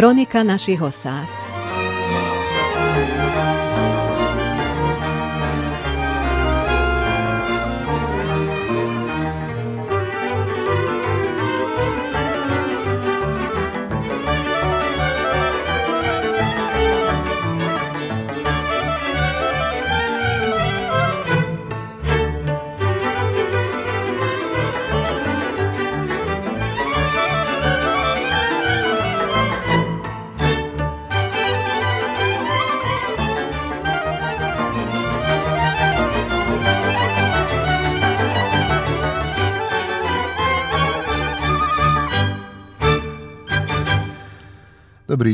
Kronika našich osád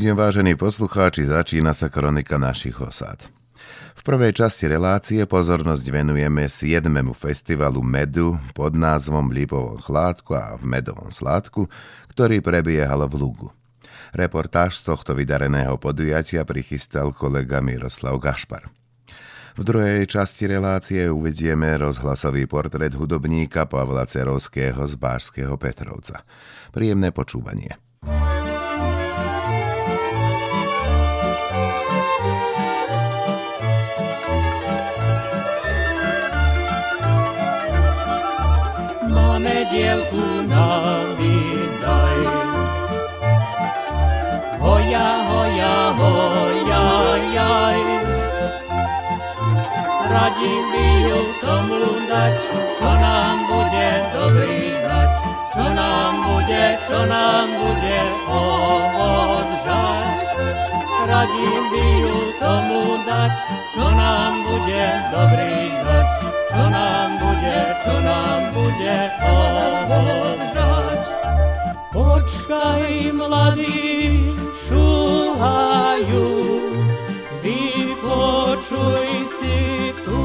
deň, vážení poslucháči, začína sa kronika našich osád. V prvej časti relácie pozornosť venujeme 7. festivalu medu pod názvom Lipovom chládku a v Medovom sládku, ktorý prebiehal v Lugu. Reportáž z tohto vydareného podujatia prichystal kolega Miroslav Gašpar. V druhej časti relácie uvedieme rozhlasový portrét hudobníka Pavla Cerovského z Bážského Petrovca. Príjemné počúvanie. Dievku navídaj. Hoja, hoja, hoja, jaj. Radi by ju tomu dať, čo nám bude dobrý zať, čo nám bude, čo nám bude ovoz by ju tomu dať, čo nám bude dobrý zať, čo nám bude, čo nám bude ovoz žať. Počkaj, mladí, šúhajú, vypočuj si tú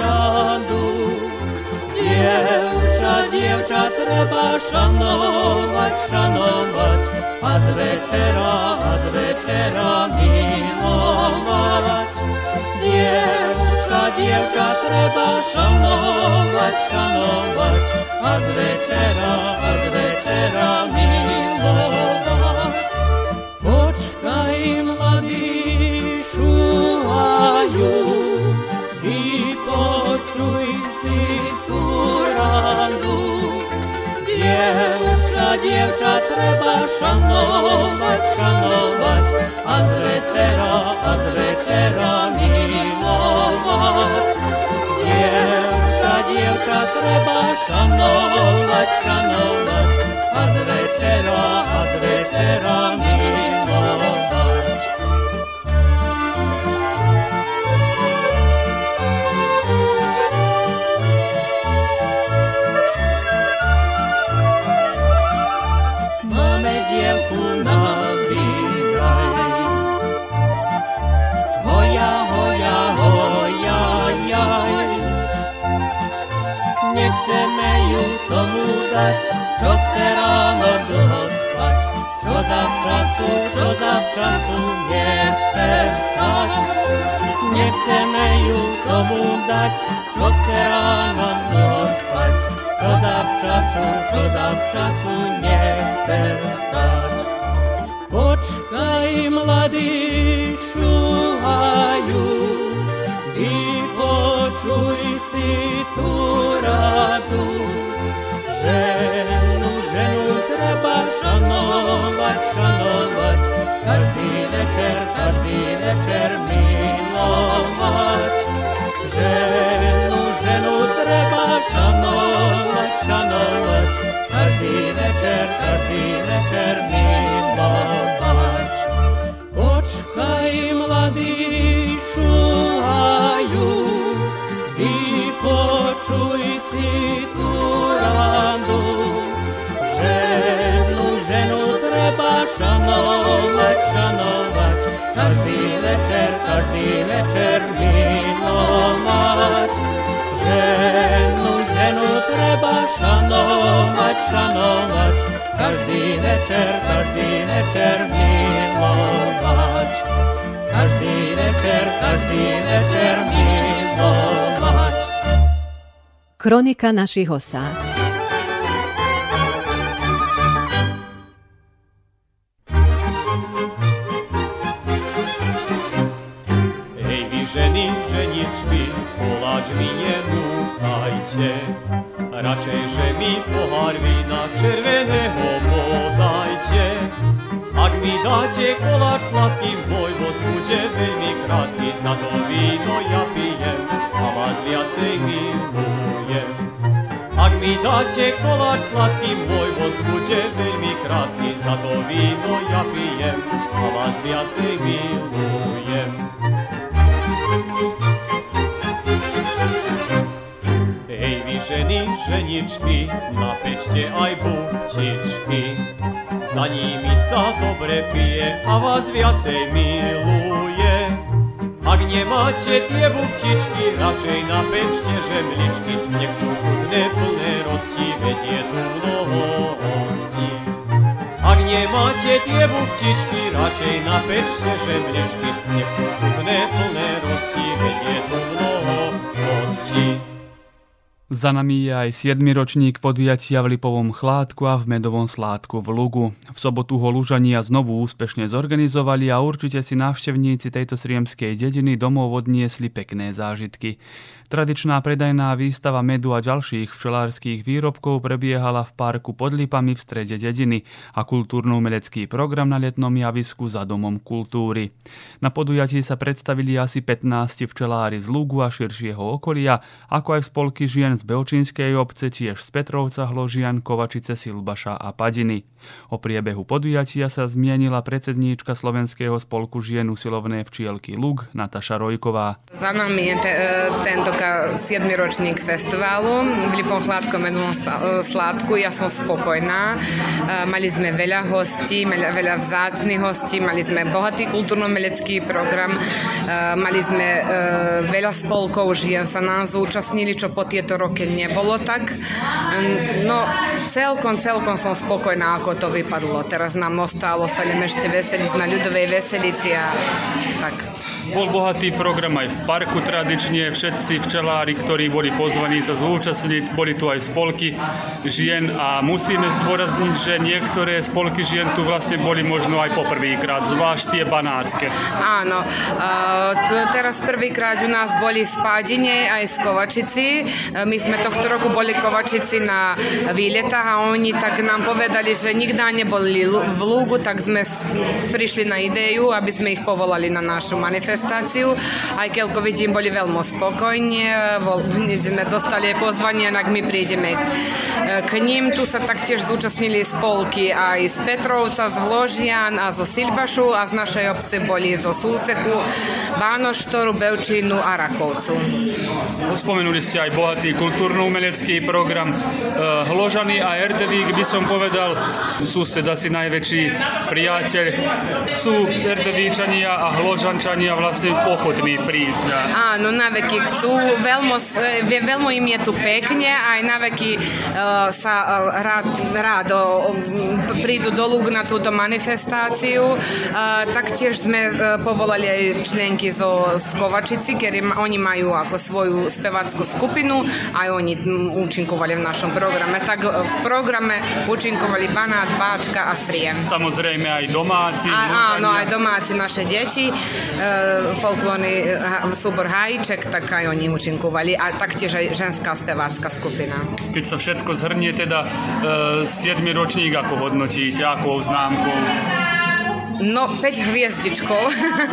radu. Dievča, dievča, treba šanovať, šanovať, a z večera, a z večera milovať. Dievča, dievča treba šanovať, šanovať a z večera, a z večera milovať. Počkaj, mladí, šúhajú, vypočuj si tú radu. Dievča, dievča, treba šanovať, šanovať a z večera, a z večera milovať. Dievča, dievča, treba šanovať, šanovať a z večera, a z večera milovať. Nechceme ju tomu dať, čo chce ráno dlho spať. Čo za včasu, čo za včasu nechce vstať. Nechceme ju tomu dať, čo chce ráno dlho spať. Čo za včasu, čo za včasu nechce vstať. Počkaj, mladí šúhajú, vypočuj si tú radu. Ženu, ženu treba šanovať, šanovať, každý večer, každý večer milovať. Ženu, ženu treba šanovať, šanovať, každý večer, každý večer milovať. Počkaj, mladí šanovať, každý večer, každý večer milovať. Ženu, ženu treba šanovať, šanovať, každý večer, každý večer milovať. Každý večer, každý večer milovať. Kronika našich osád Raczej, że mi pohár vína červeného podajte. Ak mi dáte koláč sladký, môj voz bude veľmi krátky, za to víno ja pijem a vás viacej milujem. Ak mi dáte koláč sladký, môj voz bude veľmi krátky, za to víno ja pijem a vás viacej milujem. Ženy, ženičky, napečte aj buchtičky, za nimi sa dobre pije a vás viacej miluje. Ak nemáte tie buchtičky, radšej napečte žemličky, nech sú chutné plné rosti, veď je tu mnoho hostí. Ak nemáte tie buchtičky, radšej napečte žemličky, nech sú chutné plné rosti, veď je tu hostí. Za nami je aj 7. ročník podujatia v Lipovom chládku a v Medovom sládku v Lugu. V sobotu ho Lužania znovu úspešne zorganizovali a určite si návštevníci tejto sriemskej dediny domov odniesli pekné zážitky. Tradičná predajná výstava medu a ďalších včelárských výrobkov prebiehala v parku pod Lipami v strede dediny a kultúrno-umelecký program na letnom javisku za Domom kultúry. Na podujatí sa predstavili asi 15 včelári z Lugu a širšieho okolia, ako aj spolky žien z Beočínskej obce, tiež z Petrovca, Hložian, Kovačice, Silbaša a Padiny. O priebehu podujatia sa zmienila predsedníčka Slovenského spolku žien usilovné včielky Lug, Nataša Rojková. Za nami je te, tento 7. ročník festivalu v Lipom Hladkom mednom sládku. Ja som spokojná. Mali sme veľa hostí, veľa vzácných hostí, mali sme bohatý kultúrno-melecký program, mali sme veľa spolkov žien sa nás zúčastnili, čo po tieto roky nebolo tak. No, celkom, celkom som spokojná, ako to vypadlo. Teraz nám ostalo sa len ešte veseliť na ľudovej veselici a tak. Bol bohatý program aj v parku tradične, všetci včelári, ktorí boli pozvaní sa zúčastniť, boli tu aj spolky žien a musíme zdôrazniť, že niektoré spolky žien tu vlastne boli možno aj poprvýkrát, zvlášť tie banácké. Áno, uh, teraz prvýkrát u nás boli z Pádine aj z Kovačici. My sme tohto roku boli Kovačici na výletách a oni tak nám povedali, že nikdy neboli v Lúgu, tak sme prišli na ideju, aby sme ich povolali na našu manifestáciu. Aj keď vidím, boli veľmi spokojní. sme dostali pozvanie, ak my prídeme k ním. Tu sa taktiež zúčastnili spolky aj z Petrovca, z Hložian a zo Silbašu a z našej obce boli zo Súseku, Vánoštoru, Bevčínu a Rakovcu. Spomenuli ste aj bohatý kultúrno-umelecký program. Hložany a Erdevík by som povedal, sused asi najväčší priateľ. Sú Erdevíčania a Hložančania vlastne ochotní prísť. A... Áno, naveky chcú, veľmi, veľmi im je tu pekne, aj naveky uh, sa uh, rád, rádo prídu do Lug na túto manifestáciu. Uh, taktiež sme povolali aj členky zo, z Kovačici, ktorí oni majú ako svoju spevackú skupinu, aj oni účinkovali v našom programe. Tak v programe účinkovali Banát, Báčka a Sriem. Samozrejme aj domáci. A, áno, aj domáci naše deti. Uh, folklórny súbor Hajček, tak aj oni účinkovali a taktiež aj ženská spevácka skupina. Keď sa všetko zhrnie, teda e, 7. ročník, ako hodnotíte, ako známkou? No, 5 hviezdičkov.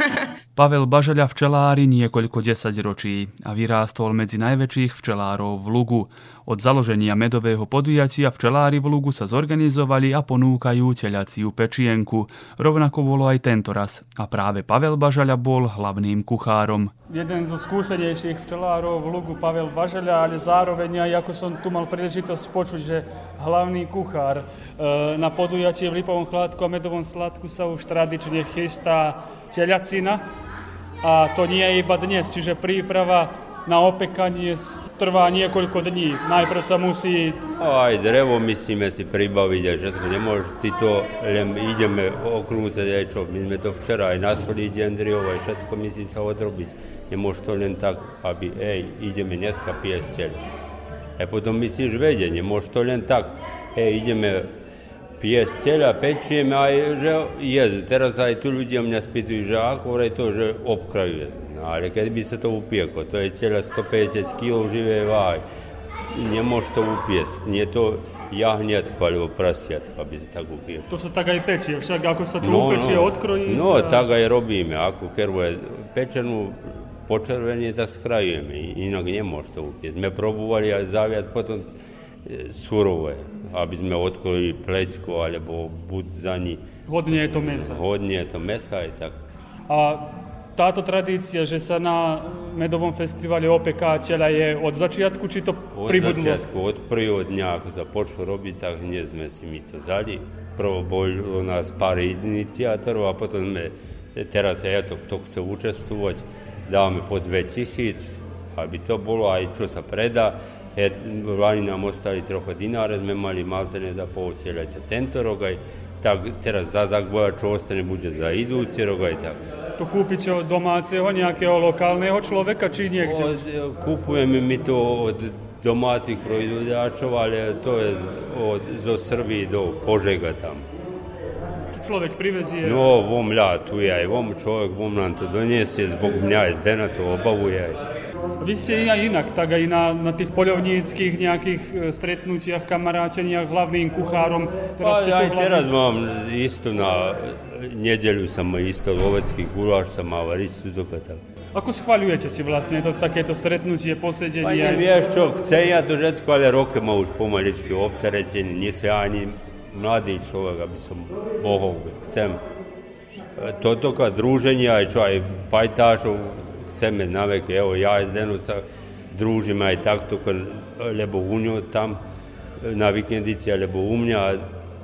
Pavel Bažeľa včelári niekoľko desaťročí a vyrástol medzi najväčších včelárov v Lugu. Od založenia medového podujatia včelári v Lugu sa zorganizovali a ponúkajú telaciu pečienku. Rovnako bolo aj tento raz a práve Pavel Bažaľa bol hlavným kuchárom. Jeden zo skúsenejších včelárov v Lugu, Pavel Bažaľa, ale zároveň aj ako som tu mal príležitosť počuť, že hlavný kuchár e, na podujatie v Lipovom chládku a medovom sladku sa už tradične chystá telacina a to nie je iba dnes, čiže príprava na opekanie trvá niekoľko dní. Najprv sa musí... No, aj drevo myslíme si pribaviť a všetko. Nemôže ty to len ideme okrúcať aj čo. My sme to včera aj nasolili dendriov aj všetko myslí sa odrobiť. Nemôže to len tak, aby ej, ideme dneska piesť A potom myslíš vedie, nemôže to len tak, ej, ideme piesť cieľa, pečieme aj, že jesť. Teraz aj tu ľudia mňa spýtujú, že ako je to, že obkrajuje. ali kad bi se to upijeko, to je cijela 150 kg žive vaj, ne može to upijest, nije to jahnjatka pa ali prasjatka pa bi se tako upijeko. To se tako i peči, jer však ako se no, upeče, no, otkroji... No, sa... tako i robime, ako kervo je pečenu, počervenje, tako skrajujem, inak ne može to upjest. Me probuvali, a zavijat potom e, surove, aby sme odkrili plecko alebo bud za ni. Hodne je to mesa. Hodne je to mesa i tak. A táto tradícia, že sa na medovom festivale opeká tela je od začiatku, či to Od pribudlo? začiatku, od prvého dňa, ako sa počalo robiť, tak hneď sme si my to vzali. Prvo bolo nás pár iniciátorov a potom sme, teraz ja to, kto chce účestovať, dávame po 2000, aby to bolo aj čo sa predá. Je, Lani nám ostali trocha dináre, sme mali maltene za pol cieľaťa tento rok aj, tak teraz za zakboja, čo ostane, bude za idúci rok aj tak. To kúpiť od domáceho, nejakého lokálneho človeka, či niekde? O, Kupujeme mi to od domácich proizvoďačov, ale to je z, od, zo Srbije do Požega tam. Človek privezie? No, vom ľa, tu je aj vom človek, vom nám to doniesie, zbog mňa aj Zdena to obavuje. Vy ste aj inak, tak aj na, na tých poľovníckých nejakých e, stretnutiach, kamaráteniach, hlavným kuchárom. Aj, ste tu aj teraz mám isto na Nedjelju sam isto lovecki gulaš sa malarić sudokatak. Ako se hvalio će je to takéto sretnuće, posljedjenje? Pa nije što, čo, chcem ja to žetko, ali roke ma už pomaličky obteretený, nie sa ani mladý človek, bi sam mohol, chcem. E, to toka druženje, aj čo, aj pajtašov, chceme navek, evo ja iz Denu sa i aj tak, lebo e, unio tam e, na vikendici, lebo umnja,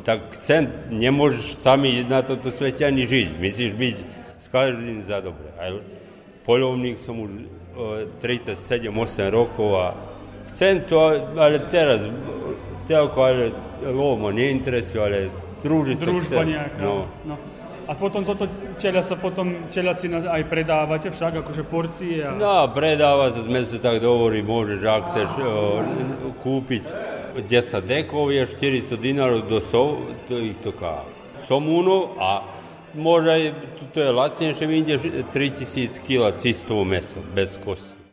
akcent ne možeš sami na to, to svečani žiť. Misliš biti s každým za dobre. A polovník som už 37-8 rokova. a to, ale teraz telko, ale lovo me ne interesuje, ale druži se. Družba no. no. A potom toto teľa sa potom, na- aj predávate však, akože porcie a... No, predáva sa, sme sa tak dohovorili, môžeš, ak chceš o, kúpiť 10 dekov, je 400 dinárov do, sov, do ich toká somúnov a môže aj, to je lacnejšie, vyjde 3000 kg čistého mesa, bez kosti.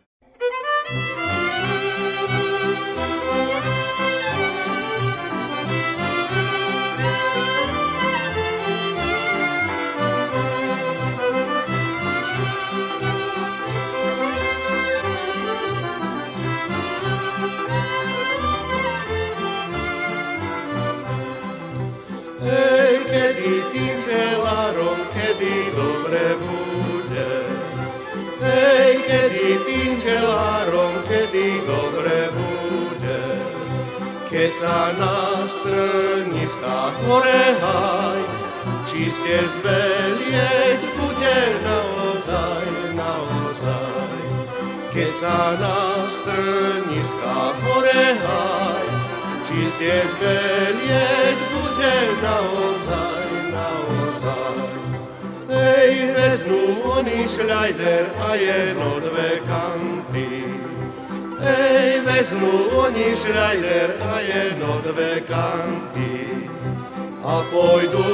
Sa na strniskách hore haj, čistec belieť bude naozaj, naozaj. Keď sa na strniskách hore haj, čistec belieť bude naozaj, naozaj. Ej, hveznú oni šľajder a jedno dve kanty. Ej, vezmu oni šľajder a jedno dve kanty. A pôjdu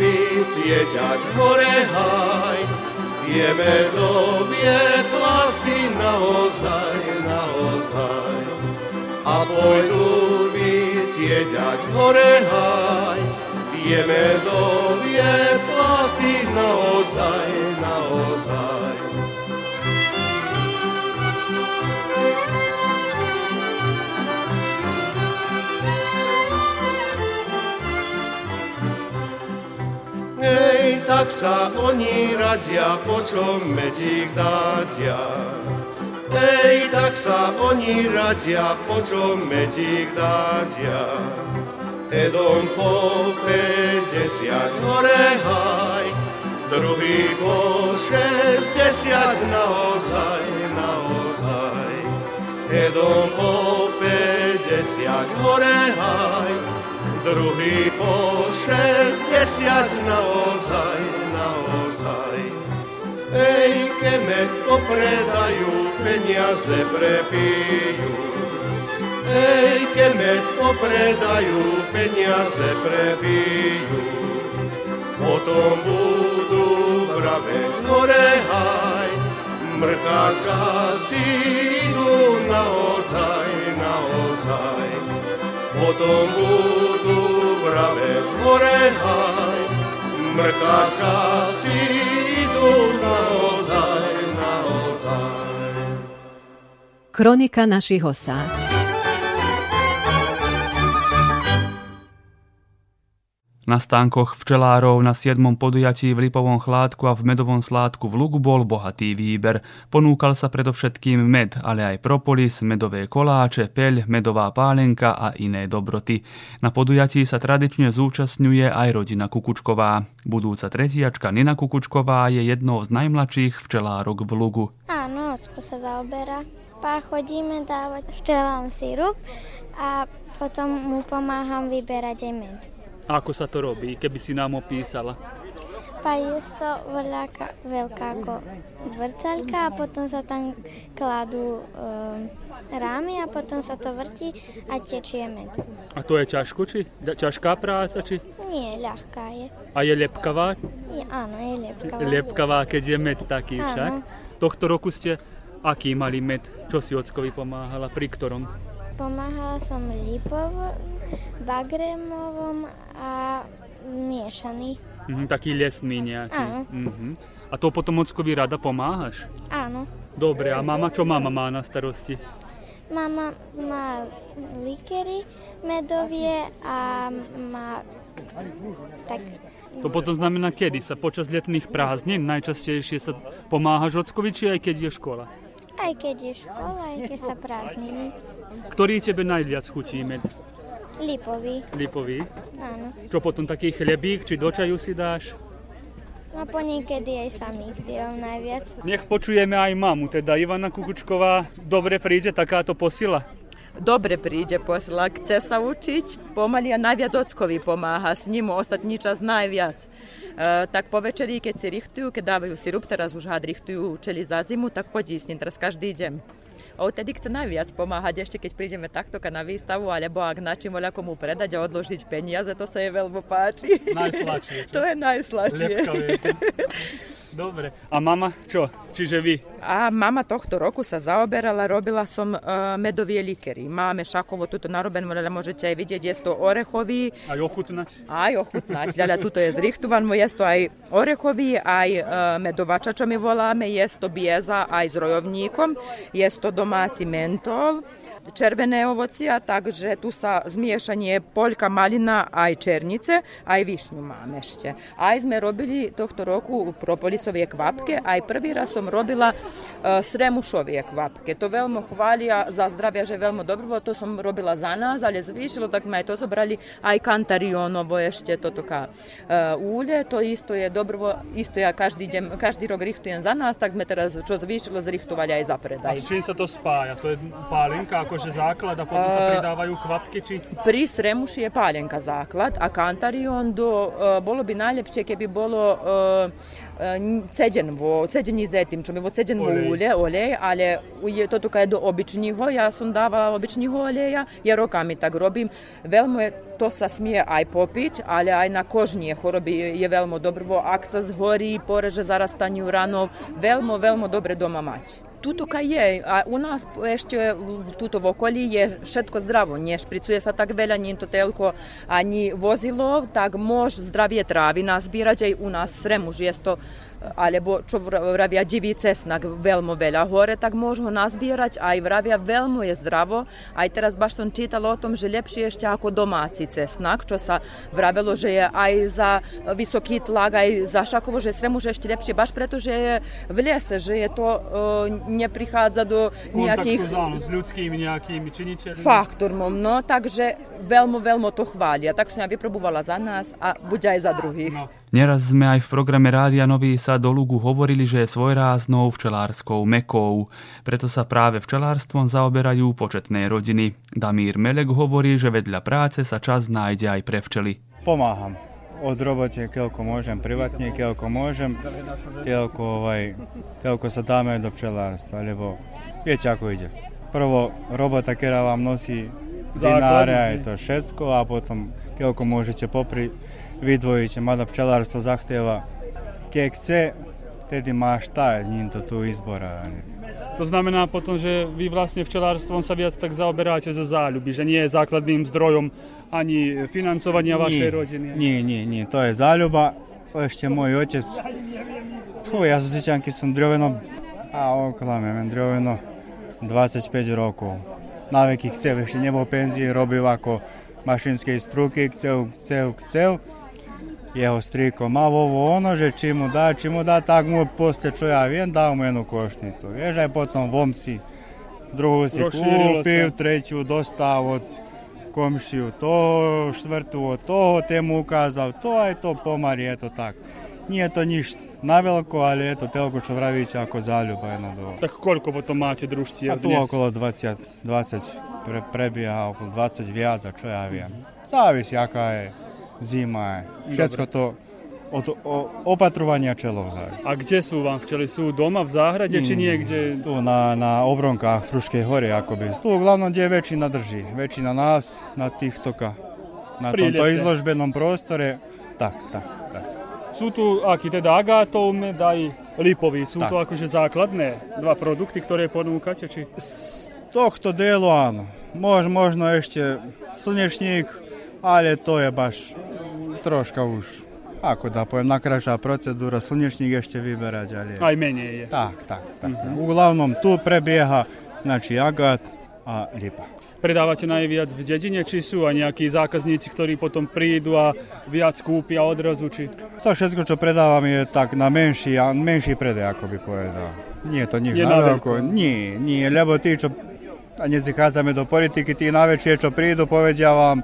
vycieťať hore haj, tie medovie plasty naozaj, naozaj. A pôjdu vycieťať hore haj, tie medovie plasty naozaj, naozaj. Tak sa oni radia, po čom medík dátia. Ej, tak sa oni radia, po čom medík dátia. Edom po 50 hore haj, druhý po 60 naozaj, naozaj. Edom po 50 hore haj, druhý po 60 naozaj, naozaj. Ej, kemet popredajú, peniaze prepijú. Ej, kemet popredajú, peniaze prepijú. Potom budú vraveť hore haj, mrcha časy idú naozaj, naozaj. Potom budú vraveť hore haj, mrcha časy idú naozaj, naozaj. Kronika našich osád. Na stánkoch včelárov na 7. podujatí v Lipovom chládku a v Medovom sládku v Lugu bol bohatý výber. Ponúkal sa predovšetkým med, ale aj propolis, medové koláče, peľ, medová pálenka a iné dobroty. Na podujatí sa tradične zúčastňuje aj rodina Kukučková. Budúca tretiačka Nina Kukučková je jednou z najmladších včelárok v Lugu. Áno, Ocko sa zaoberá. Pá chodíme dávať včelám sirup a potom mu pomáham vyberať aj med. Ako sa to robí, keby si nám opísala? Pa je to veľká, veľká ako vrcaľka a potom sa tam kladú e, rámy a potom sa to vrti a tečie med. A to je ťažko, či? Ťažká práca, či? Nie, ľahká je. A je lepkavá? je áno, je lepkavá. Lepkavá, keď je med taký však. Áno. Tohto roku ste aký mali med? Čo si ockovi pomáhala? Pri ktorom? Pomáhala som Lipovom, Bagremovom a miešaný. Mhm, taký lesný nejaký. Áno. Mhm. A to potom ockovi rada pomáhaš? Áno. Dobre, a mama, čo mama má na starosti? Mama má likery medovie a má tak To potom znamená kedy sa? Počas letných prázdnin najčastejšie sa pomáhaš ockovi, či aj keď je škola? Aj keď je škola, aj keď sa prázdniny. Ktorý tebe najviac chutí med? Lipový, Lipový? áno. Čo potom taký chlebík, či do čaju si dáš? No po niekedy aj sami chcievam najviac. Nech počujeme aj mamu, teda Ivana Kukučková. Dobre príde takáto posila. dobre príde posla, chce sa učiť, pomaly a najviac ockovi pomáha, s ním ostatní čas najviac. E, tak po večeri, keď si richtujú, keď dávajú sirup, teraz už had richtujú učeli za zimu, tak chodí s ním teraz každý deň. A odtedy chce najviac pomáhať, ešte keď prídeme takto na výstavu, alebo ak na čím voľa komu predať a odložiť peniaze, to sa jej veľmi páči. Najsladšie. to je najsladšie. Dobre. A mama čo? Čiže vy? A mama tohto roku sa zaoberala, robila som uh, medovie likery. Máme šakovo tuto naroben, ale môžete aj vidieť, je to orechový, Aj ochutnať? aj ochutnať. Ľaľa, tuto je zrichtované, je to aj orechový, aj uh, medovača, čo my voláme, je to bieza aj s rojovníkom, je to domáci mentol, červené ovocia, takže tu sa zmiešanie poľka, malina, aj černice, aj višňu máme ešte. Aj sme robili tohto roku propolisové kvapke, aj prvý raz som robila uh, sremušové kvapke. To veľmi chvália za zdravie, že veľmi dobro, to som robila za nás, ale zvýšilo, tak sme aj to zobrali, aj kantarionovo ešte, toto ka uh, úle, to isto je dobro, isto ja každý, deň, každý rok richtujem za nás, tak sme teraz, čo zvýšilo, zrichtovali aj za A s čím sa to spája? To je pálinka, akože základ a potom sa pridávajú kvapky, či? Pri Sremuši je paljenka základ, a kantarion do, e, bolo bi najljepše keby bolo e, e, ceđen vo, ceđeni zetim, čo mi vo ceđen vo Olej. ulje, olej, ali je to tukaj do običnjiho, ja sam davala običnjiho oleja, jer rokami tak robim. Velmo je, to sa smije aj popit, ali aj na kožnije chorobi je velmo dobro, ak sa zgori, poreže zarastanju ranov, velmo, velmo dobre doma mać. Tuto kaj je, a u nás ešte tuto v okolí je všetko zdravo, nie špricuje sa tak veľa, nie to telko ani vozilo, tak môž zdravie trávy nazbierať aj u nás sremuž, je to alebo čo vra- vravia divý cesnak veľmi veľa hore, tak môžu ho nazbierať aj vravia veľmi je zdravo. Aj teraz baš som čítala o tom, že lepšie ešte ako domáci cesnak, čo sa vravelo, že je aj za vysoký tlak, aj za šakovo, že sremuž ešte lepšie, baš preto, že je v lese, že je to e, neprichádza do nejakých s ľudskými nejakými činiteľmi. faktormom, no, takže veľmi, veľmi to chvália. Tak som ja vyprobovala za nás a buď aj za druhých. No. Neraz sme aj v programe Rádia Nový Sad do Lugu hovorili, že je svojráznou včelárskou mekou. Preto sa práve včelárstvom zaoberajú početné rodiny. Damír Melek hovorí, že vedľa práce sa čas nájde aj pre včely. Pomáham. Od robote, koľko môžem, privatne, koľko môžem, toľko, ovaj, toľko sa dáme do pčelárstva, lebo viete, ako ide. Prvo, robota, ktorá vám nosí dináre, aj to všetko, a potom, koľko môžete popri, vydvojíte, mada pčelárstvo zachtieva, keď chce, tedy máš taj, ním to tu izbora. To znamená potom, že vy vlastne včelárstvom sa viac tak zaoberáte zo záľuby, že nie je základným zdrojom ani financovania vašej nie, rodiny. Nie, nie, nie, to je záľuba. To ešte môj otec. Fú, ja zo Siťanky som dreveno, a oklamem, dreveno 25 rokov. Na veky chcel, ešte nebol penzii, robil ako mašinskej struky, chcel, chcel, chcel jeho striko Mavovo ono, že či mu dá, či mu dá, tak mu poste, čo ja viem, dal mu jednu košnicu. Vieš, aj potom vom si druhú si kúpil, tretiu dostal od komšiu toho, štvrtú od toho, tému ukázal, to aj to pomaly, je to tak. Nie je to nič na veľko, ale je to telko, čo vravíte ako záľuba jednoducho. Tak koľko potom máte družstiev A tu okolo 20, 20 pre, prebieha, okolo 20 viac, a čo ja viem. Závisí, aká je zima. Všetko to od o, opatrovania čelov. A kde sú vám včely? Sú doma v záhrade, či niekde? Tu na, na obronkách Fruškej hory, akoby. Tu hlavno, kde väčšina drží. Väčšina nás na týchto na Pri tomto lese. izložbenom priestore. Tak, tak, tak. Sú tu aký teda agátov med aj lipový. Sú Tak. to akože základné dva produkty, ktoré ponúkate? Či? Z tohto dielu áno. Mož, možno ešte slnečník, ale to je baš troška už, ako da poviem, nakrašá procedúra, slnečník ešte vyberať, ale... Aj menej je. Tak, tak, tak. Uglavnom tu prebieha, znači agát a lipa. Predávate najviac v dedine, či sú aj nejakí zákazníci, ktorí potom prídu a viac kúpia odrazu, či... To všetko, čo predávam, je tak na menší, a menší predaj, ako by povedal. Nie to nič Je na veľko. Nie, nie, lebo tí, čo a nezichádzame do politiky, tí najväčšie, čo prídu, povedia vám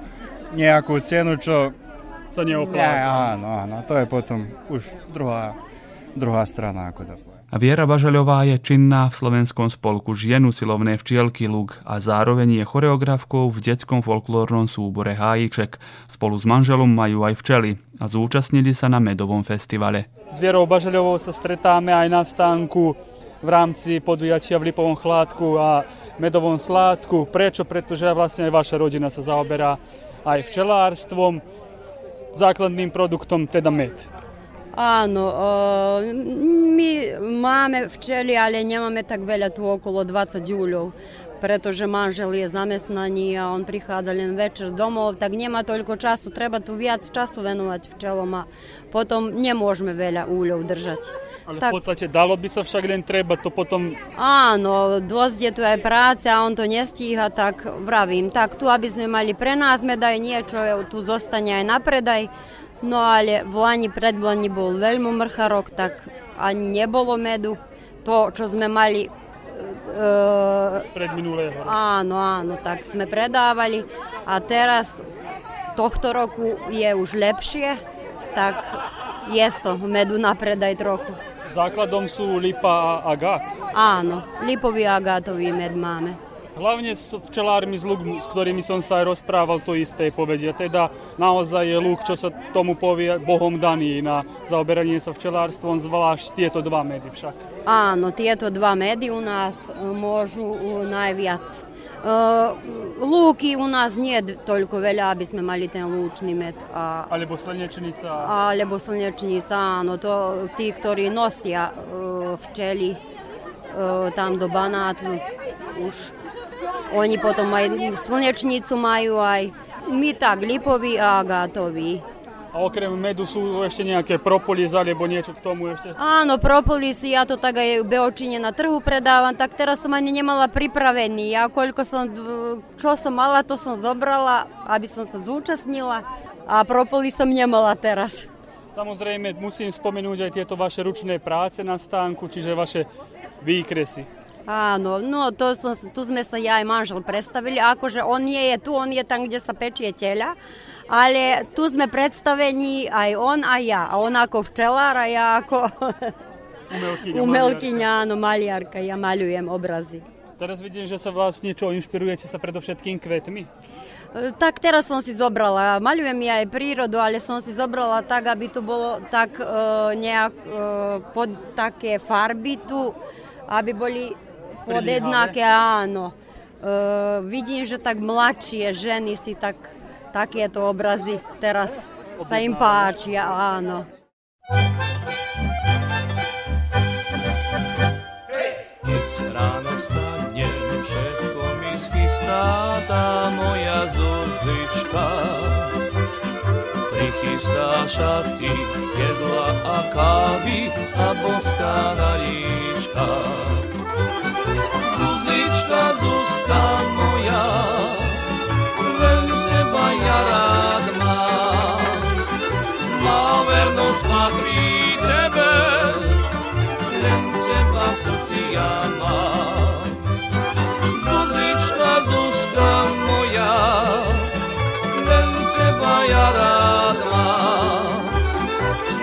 nejakú cenu, čo... Sa Nie, neopláca. áno, áno, to je potom už druhá, druhá strana, ako poviem. A Viera Bažaľová je činná v slovenskom spolku žien usilovné včielky Lug a zároveň je choreografkou v detskom folklórnom súbore Hájiček. Spolu s manželom majú aj včely a zúčastnili sa na medovom festivale. S Vierou Bažaľovou sa stretáme aj na stánku v rámci podujatia v Lipovom chládku a medovom sládku. Prečo? Pretože vlastne aj vaša rodina sa zaoberá aj včelárstvom, základným produktom teda med. Áno, o, my máme včeli, ale nemáme tak veľa, tu okolo 20 júľov, pretože manžel je zamestnaný a on prichádza len večer domov, tak nemá toľko času, treba tu viac času venovať včelom a potom nemôžeme veľa úľov držať. Ale Tak. v podstate dalo by sa však len treba to potom Áno, dosť je tu aj práce a on to nestíha, tak vravím, tak tu, aby sme mali pre nás medaj, niečo tu zostane aj na predaj. No ale v Lani, predblani bol veľmi mrcha rok, tak ani nebolo medu. To, čo sme mali, e, pred minulého roku. áno, áno, tak sme predávali. A teraz tohto roku je už lepšie, tak je to medu na predaj trochu. Základom sú lipa a agát. Áno, lipový agátový med máme. Hlavne s včelármi z lúk, s ktorými som sa aj rozprával, to isté povedia. Teda naozaj je lúk, čo sa tomu povie, Bohom daný na zaoberanie sa včelárstvom, zvlášť tieto dva medy však. Áno, tieto dva medy u nás e, môžu e, najviac. U nás nie je toľko veľa, aby sme mali ten lúčný med. A, Alebo slnečnica. alebo slnečnica, áno, to tí, ktorí nosia e, včely e, tam do banátu, už oni potom aj slnečnicu majú aj. My tak, lipový a agátový. A okrem medu sú ešte nejaké propolis alebo niečo k tomu ešte. Áno, propolis, ja to tak aj v Beočine na trhu predávam, tak teraz som ani nemala pripravený. Ja koľko som, čo som mala, to som zobrala, aby som sa zúčastnila. A propolis som nemala teraz. Samozrejme musím spomenúť aj tieto vaše ručné práce na stánku, čiže vaše výkresy. Áno, no to tu sme sa ja aj manžel predstavili, akože on nie je tu, on je tam, kde sa pečie teľa, ale tu sme predstavení aj on a ja. A on ako včelár a ja ako Umelkyňa, umelkyňa, áno, maliarka, ja maľujem obrazy. Teraz vidím, že sa vlastne čo, inšpirujete sa predovšetkým kvetmi? E, Tak teraz som si zobrala, maľujem ja aj prírodu, ale som si zobrala tak, aby tu bolo tak e, nejak, e, pod také farby tu, aby boli pod jednaké, áno. Uh, e, vidím, že tak mladšie ženy si tak, takéto obrazy teraz sa im páčia, áno. Keď ráno vstanem, všetko mi schystá tá moja Zuzička. Prichystá šaty, jedla a kávy a boská nalíčka. Zuzička, Zuzka moja, len teba ja rád mám. Má vernosť patrí tebe, len teba v srdci ja mám. Zuzička, Zuzka moja, len teba ja rád mám.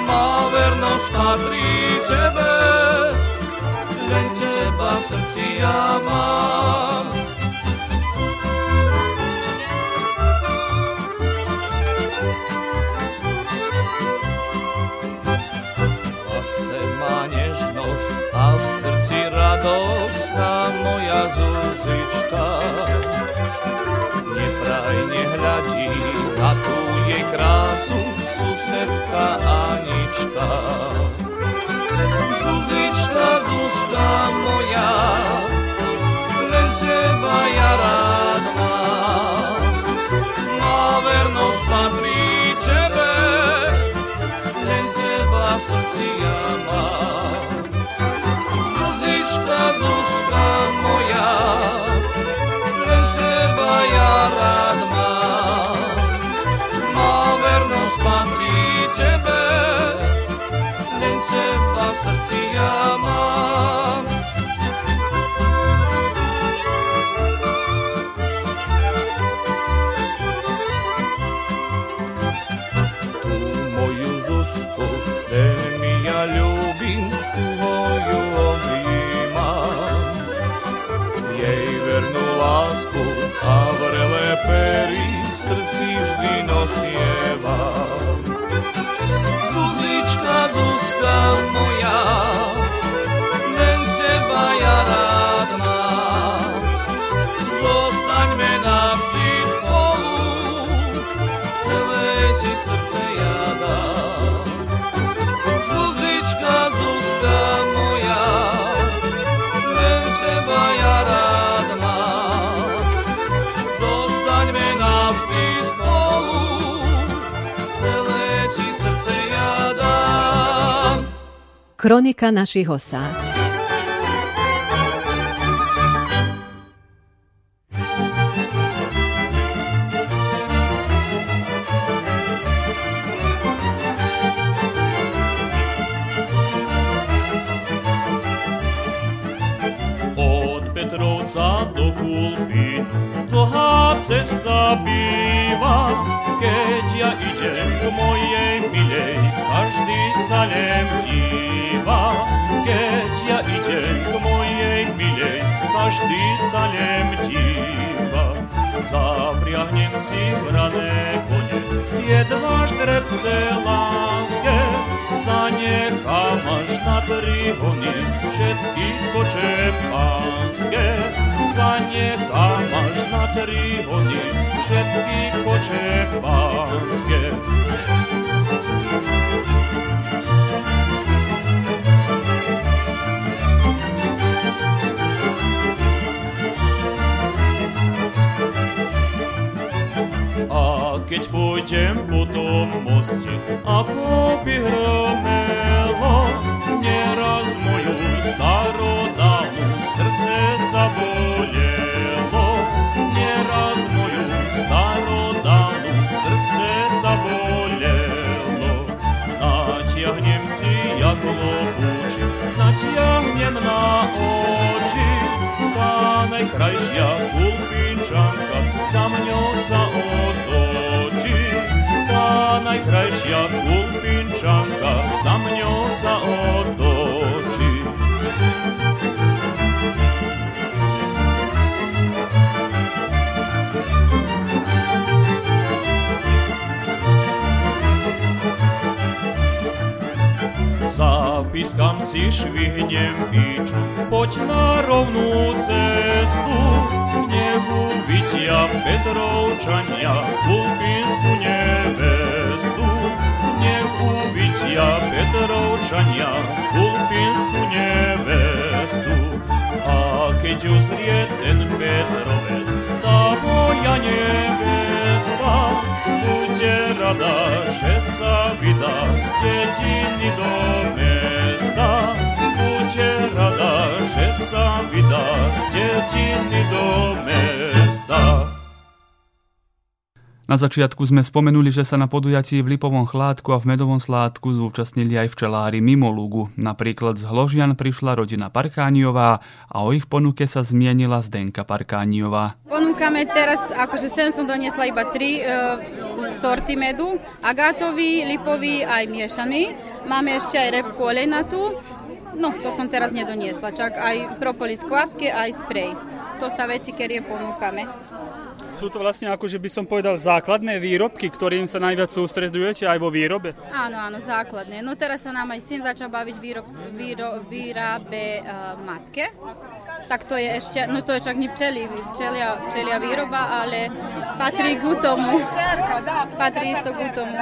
Má vernosť patrí tebe, v srdci ja mám. Hlase má nežnosť a v srdci radostná moja Zuzička. Nepraj nehľadí na tú jej krásu susedka Anička. Zuzička, Zuzka moja, len teba ja rád mám. Má vernosť patrí tebe, len teba v srdci ja mám. Zuzička, Zuzka moja, len teba ja rád lásku a vrelé pery v srdci vždy nosievam. Zuzička, Zuzka moja, len teba ja rád Kronika našich osád. Od Petrovca do Kulpy dlhá cesta býva, keď ja idem k mojej milej, každý sa díva. Keď ja idem k mojej milej, každý sa díva. Zapriahnem si vrané kone, tie dva štrebce láske, zanechám až na tri hony, všetky koče pánske. Zanechám až na tri hony, všetky koče pánske. A keď pôjdem po tom moste, ako by hromelo, neraz moju starodávnu srdce zabolelo. Neraz moju starodávnu srdce zabolelo. Natiahnem si jak lobúčik, natiahnem na oči, tá najkrajšia kulpinčanka za najkrajšia kulpinčanka za mňou sa otočí. Zapískam si, švihnem píču, poď na rovnú cestu. Nebu vidia Petrovčania, Kulpínsku nevestu. Nebu vidia Petrovčania, Kulpínsku nevestu. A keď uzrie ten Petrovec, tá moja nevesta, buďte rada, že sa tjerala šesa vida s ni do mjesta. Utjerala šesa vida s Čećini do mjesta. Na začiatku sme spomenuli, že sa na podujatí v Lipovom chládku a v Medovom sládku zúčastnili aj včelári mimo Lugu. Napríklad z Hložian prišla rodina Parkániová a o ich ponuke sa zmienila Zdenka Parkániová. Ponúkame teraz, akože sem som doniesla iba tri e, sorty medu. Agátový, lipový aj miešaný. Máme ešte aj repku olejnatú. No, to som teraz nedoniesla, čak aj propolis kvapke, aj sprej. To sa veci, ktoré ponúkame. Sú to vlastne ako, že by som povedal základné výrobky, ktorým sa najviac sústredujete aj vo výrobe? Áno, áno, základné. No teraz sa nám aj syn začal baviť výrob, výro, výrabe uh, matke. Tak to je ešte, no to je čak nie včeli, včelia, včelia výroba, ale patrí k tomu. Patrí isto k tomu.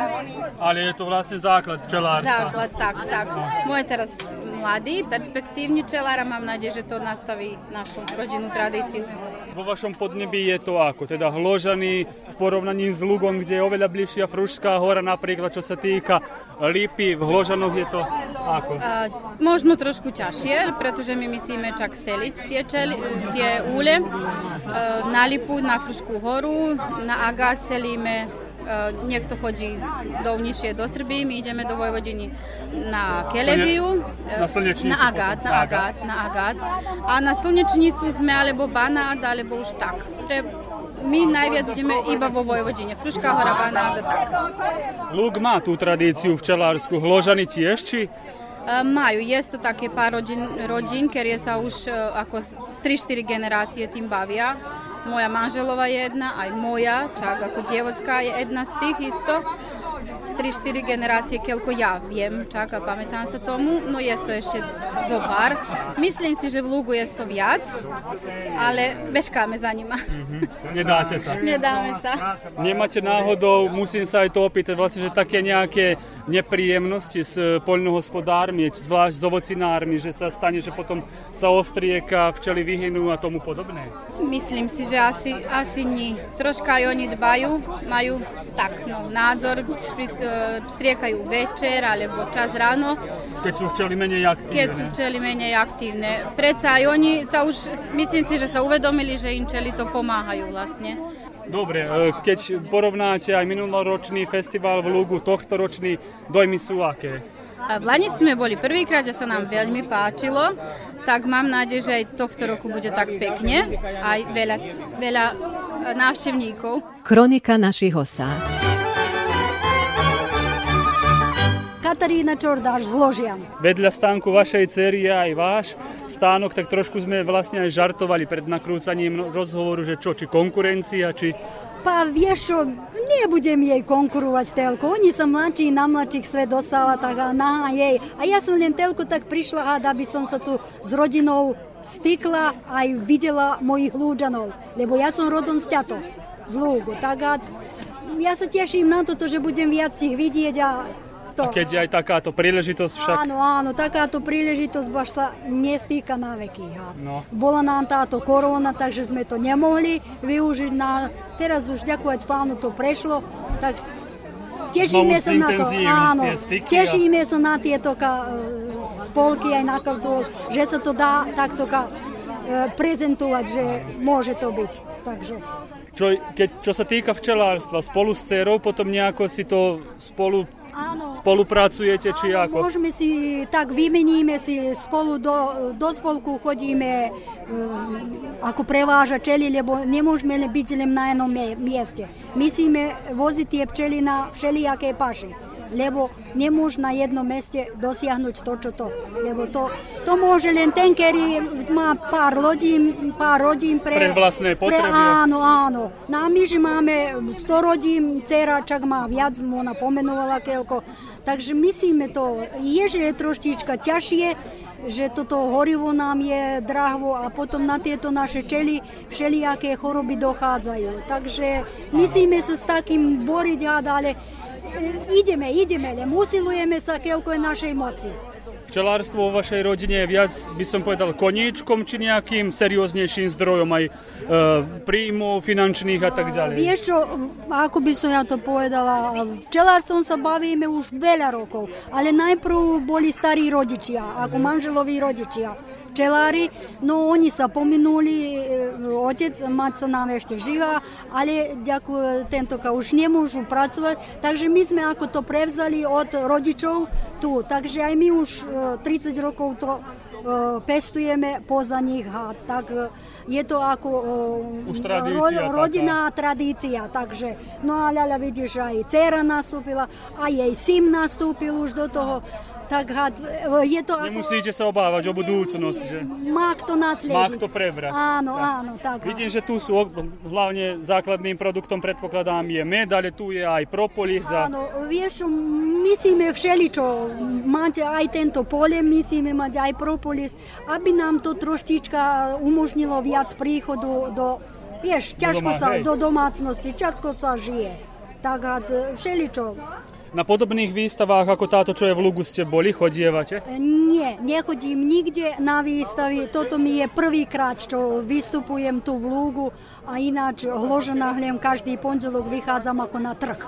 Ale je to vlastne základ včelárstva. Základ, tak, tak. Moje teraz mladý, perspektívny čelár a mám nádej, že to nastaví našu rodinnú tradíciu. Vo vašom podnebí je to ako? Teda hložaný v porovnaní s Lugom, kde je oveľa bližšia Frušská hora, napríklad čo sa týka lípy, v Hložanoch je to ako? Uh, možno trošku ťažšie, pretože my myslíme čak seliť tie, čeli, tie úle. Uh, na Lipu, na Fruškú horu, na Agát celíme E, niekto chodí dovnitřie do Srbii, my ideme do Vojvodiny na Kelebiu, e, na, na Agát, na Agát, na Agát. A na Slnečnicu sme alebo Banát, alebo už tak. Pre, my najviac ideme iba vo Vojvodine. Fruška hora, Banát a tak. Lúk má tú tradíciu včelársku. Hložany tiež, či? Uh, majú, je to také pár rodín, rodín, ktoré sa už uh, ako 3-4 generácie tým bavia. Moja manželova je jedna, aj moja, čak ako dievocká je jedna z tých isto. 3-4 generácie, keľko ja viem, čak a pamätám sa tomu, no je to ešte zo pár. Myslím si, že v Lugu je to viac, ale bežkáme za nima. Mm-hmm. Nedáte sa? Nedáme sa. Nemáte náhodou, musím sa aj to opýtať, vlastne, že také nejaké nepríjemnosti s poľnohospodármi, zvlášť s ovocinármi, že sa stane, že potom sa ostrieka, včely vyhynú a tomu podobné? Myslím si, že asi, asi nie. Troška aj oni dbajú, majú tak, no, názor, špric, e, striekajú večer alebo čas ráno. Keď sú včely menej aktívne. Keď sú včely menej aktívne. Predsa aj oni sa už, myslím si, že sa uvedomili, že im čeli to pomáhajú vlastne. Dobre, e, keď porovnáte aj minuloročný festival v Lugu, tohto ročný, dojmy sú aké? V Lani sme boli prvýkrát a sa nám veľmi páčilo, tak mám nádej, že aj tohto roku bude tak pekne, aj veľa, veľa e, návštevníkov. Kronika našich osád. Katarína Čordáš zložia. Vedľa stánku vašej cery je aj váš stánok, tak trošku sme vlastne aj žartovali pred nakrúcaním rozhovoru, že čo, či konkurencia, či pa vieš čo, nebudem jej konkurovať telko. Oni sa mladší, na mladších svet dostáva, tak a na jej. A ja som len telko tak prišla, aby som sa tu s rodinou stykla aj videla mojich ľúďanov. Lebo ja som rodom z ťato, z Lúgu. Tak a ja sa teším na toto, že budem viac ich vidieť a to. A keď je aj takáto príležitosť však? Áno, áno, takáto príležitosť baš sa nestýka na veky. No. Bola nám táto korona, takže sme to nemohli využiť. Na... Teraz už ďakovať pánu to prešlo, tak tešíme sa na to. Áno, tešíme sa na tieto ka, spolky aj na to, že sa to dá takto ka, prezentovať, že môže to byť. Takže čo, keď, čo sa týka včelárstva, spolu s dcerou potom nejako si to spolu Áno. Spolupracujete, či áno, ako? Môžeme si, tak vymeníme si spolu do, do spolku, chodíme um, ako preváža čeli, lebo nemôžeme byť len na jednom mieste. Musíme voziť tie pčely na všelijaké paše lebo nemôže na jednom meste dosiahnuť to, čo to. Lebo to, to môže len ten, ktorý má pár rodín, pár rodín pre... Pre vlastné potreby. Pre, áno, áno. No a my, že máme 100 rodín, dcera čak má viac, ona pomenovala keľko. Takže myslíme to, je, že je troštička ťažšie, že toto horivo nám je drahvo a potom na tieto naše čeli všelijaké choroby dochádzajú. Takže myslíme sa s takým boriť, ale ideme, ideme, len usilujeme sa keľko je našej moci. Včelárstvo vo vašej rodine je viac, by som povedal, koníčkom či nejakým serióznejším zdrojom aj e, príjmov finančných a tak ďalej? Vieš čo, ako by som ja to povedala, včelárstvom sa bavíme už veľa rokov, ale najprv boli starí rodičia, ako manželoví rodičia včelári, no oni sa pominuli, e, otec, mať sa nám ešte živá, ale ďakujem, tentoka už nemôžu pracovať, takže my sme ako to prevzali od rodičov tu, takže aj my už 30 rokov to pestujeme poza nich had. Tak je to ako Už tradícia, ro, rodinná taká. tradícia. Takže, no a ľaľa vidíš, aj dcera nastúpila, aj jej syn nastúpil už do toho tak had, je to ako... Nemusíte sa obávať o budúcnosť, že? Má kto naslediť. Má kto prebrať. Áno, tak. áno, tak. Vidím, že tu sú hlavne základným produktom, predpokladám, je med, ale tu je aj propolis. A... Áno, vieš, myslíme všeličo. Máte aj tento pole, myslíme mať aj propolis, aby nám to troštička umožnilo viac príchodu do, vieš, ťažko do doma, sa, hej. do domácnosti, ťažko sa žije. Tak všeličo. Na podobných výstavách ako táto, čo je v Lugu, ste boli? Chodievate? Nie, nechodím nikde na výstavy. Toto mi je prvýkrát, čo vystupujem tu v Lugu a ináč hložená každý pondelok vychádzam ako na trh.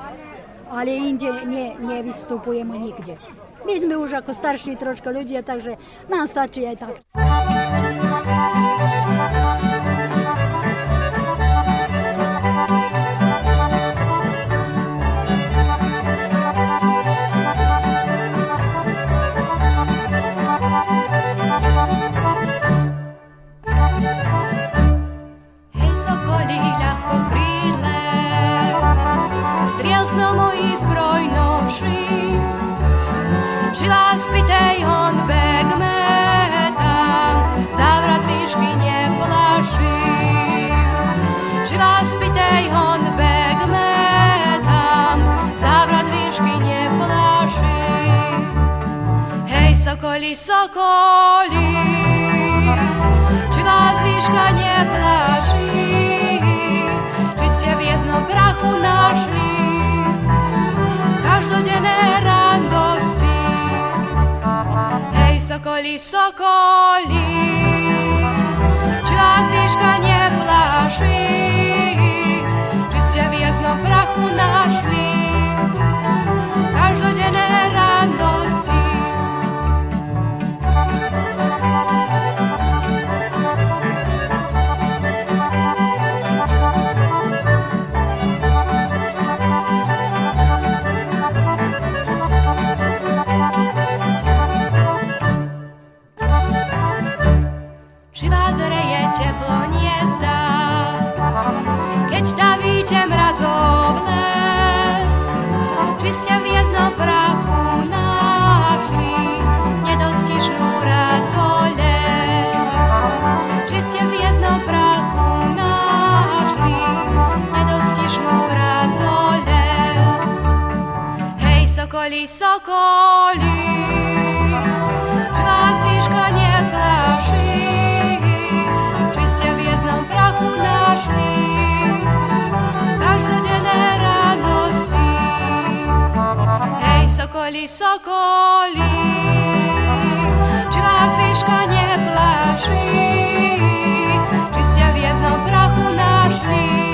Ale inde nie, nevystupujeme nikde. My sme už ako starší troška ľudia, takže nám stačí aj tak. Sokoli, sokoli, či vás výška neplaší, či ste v jednom prachu našli? Každodenné radosti. Hej, sokoli, sokoli, či vás výška neplaší, či ste v jednom prachu našli? Každodenné radosti. Sokoli, sokoli, či vás výška neplaší, či ste v jednom prachu našli. Sokoli, sokoli, či vás výška neplaší, či ste v jednom prachu našli. každodenné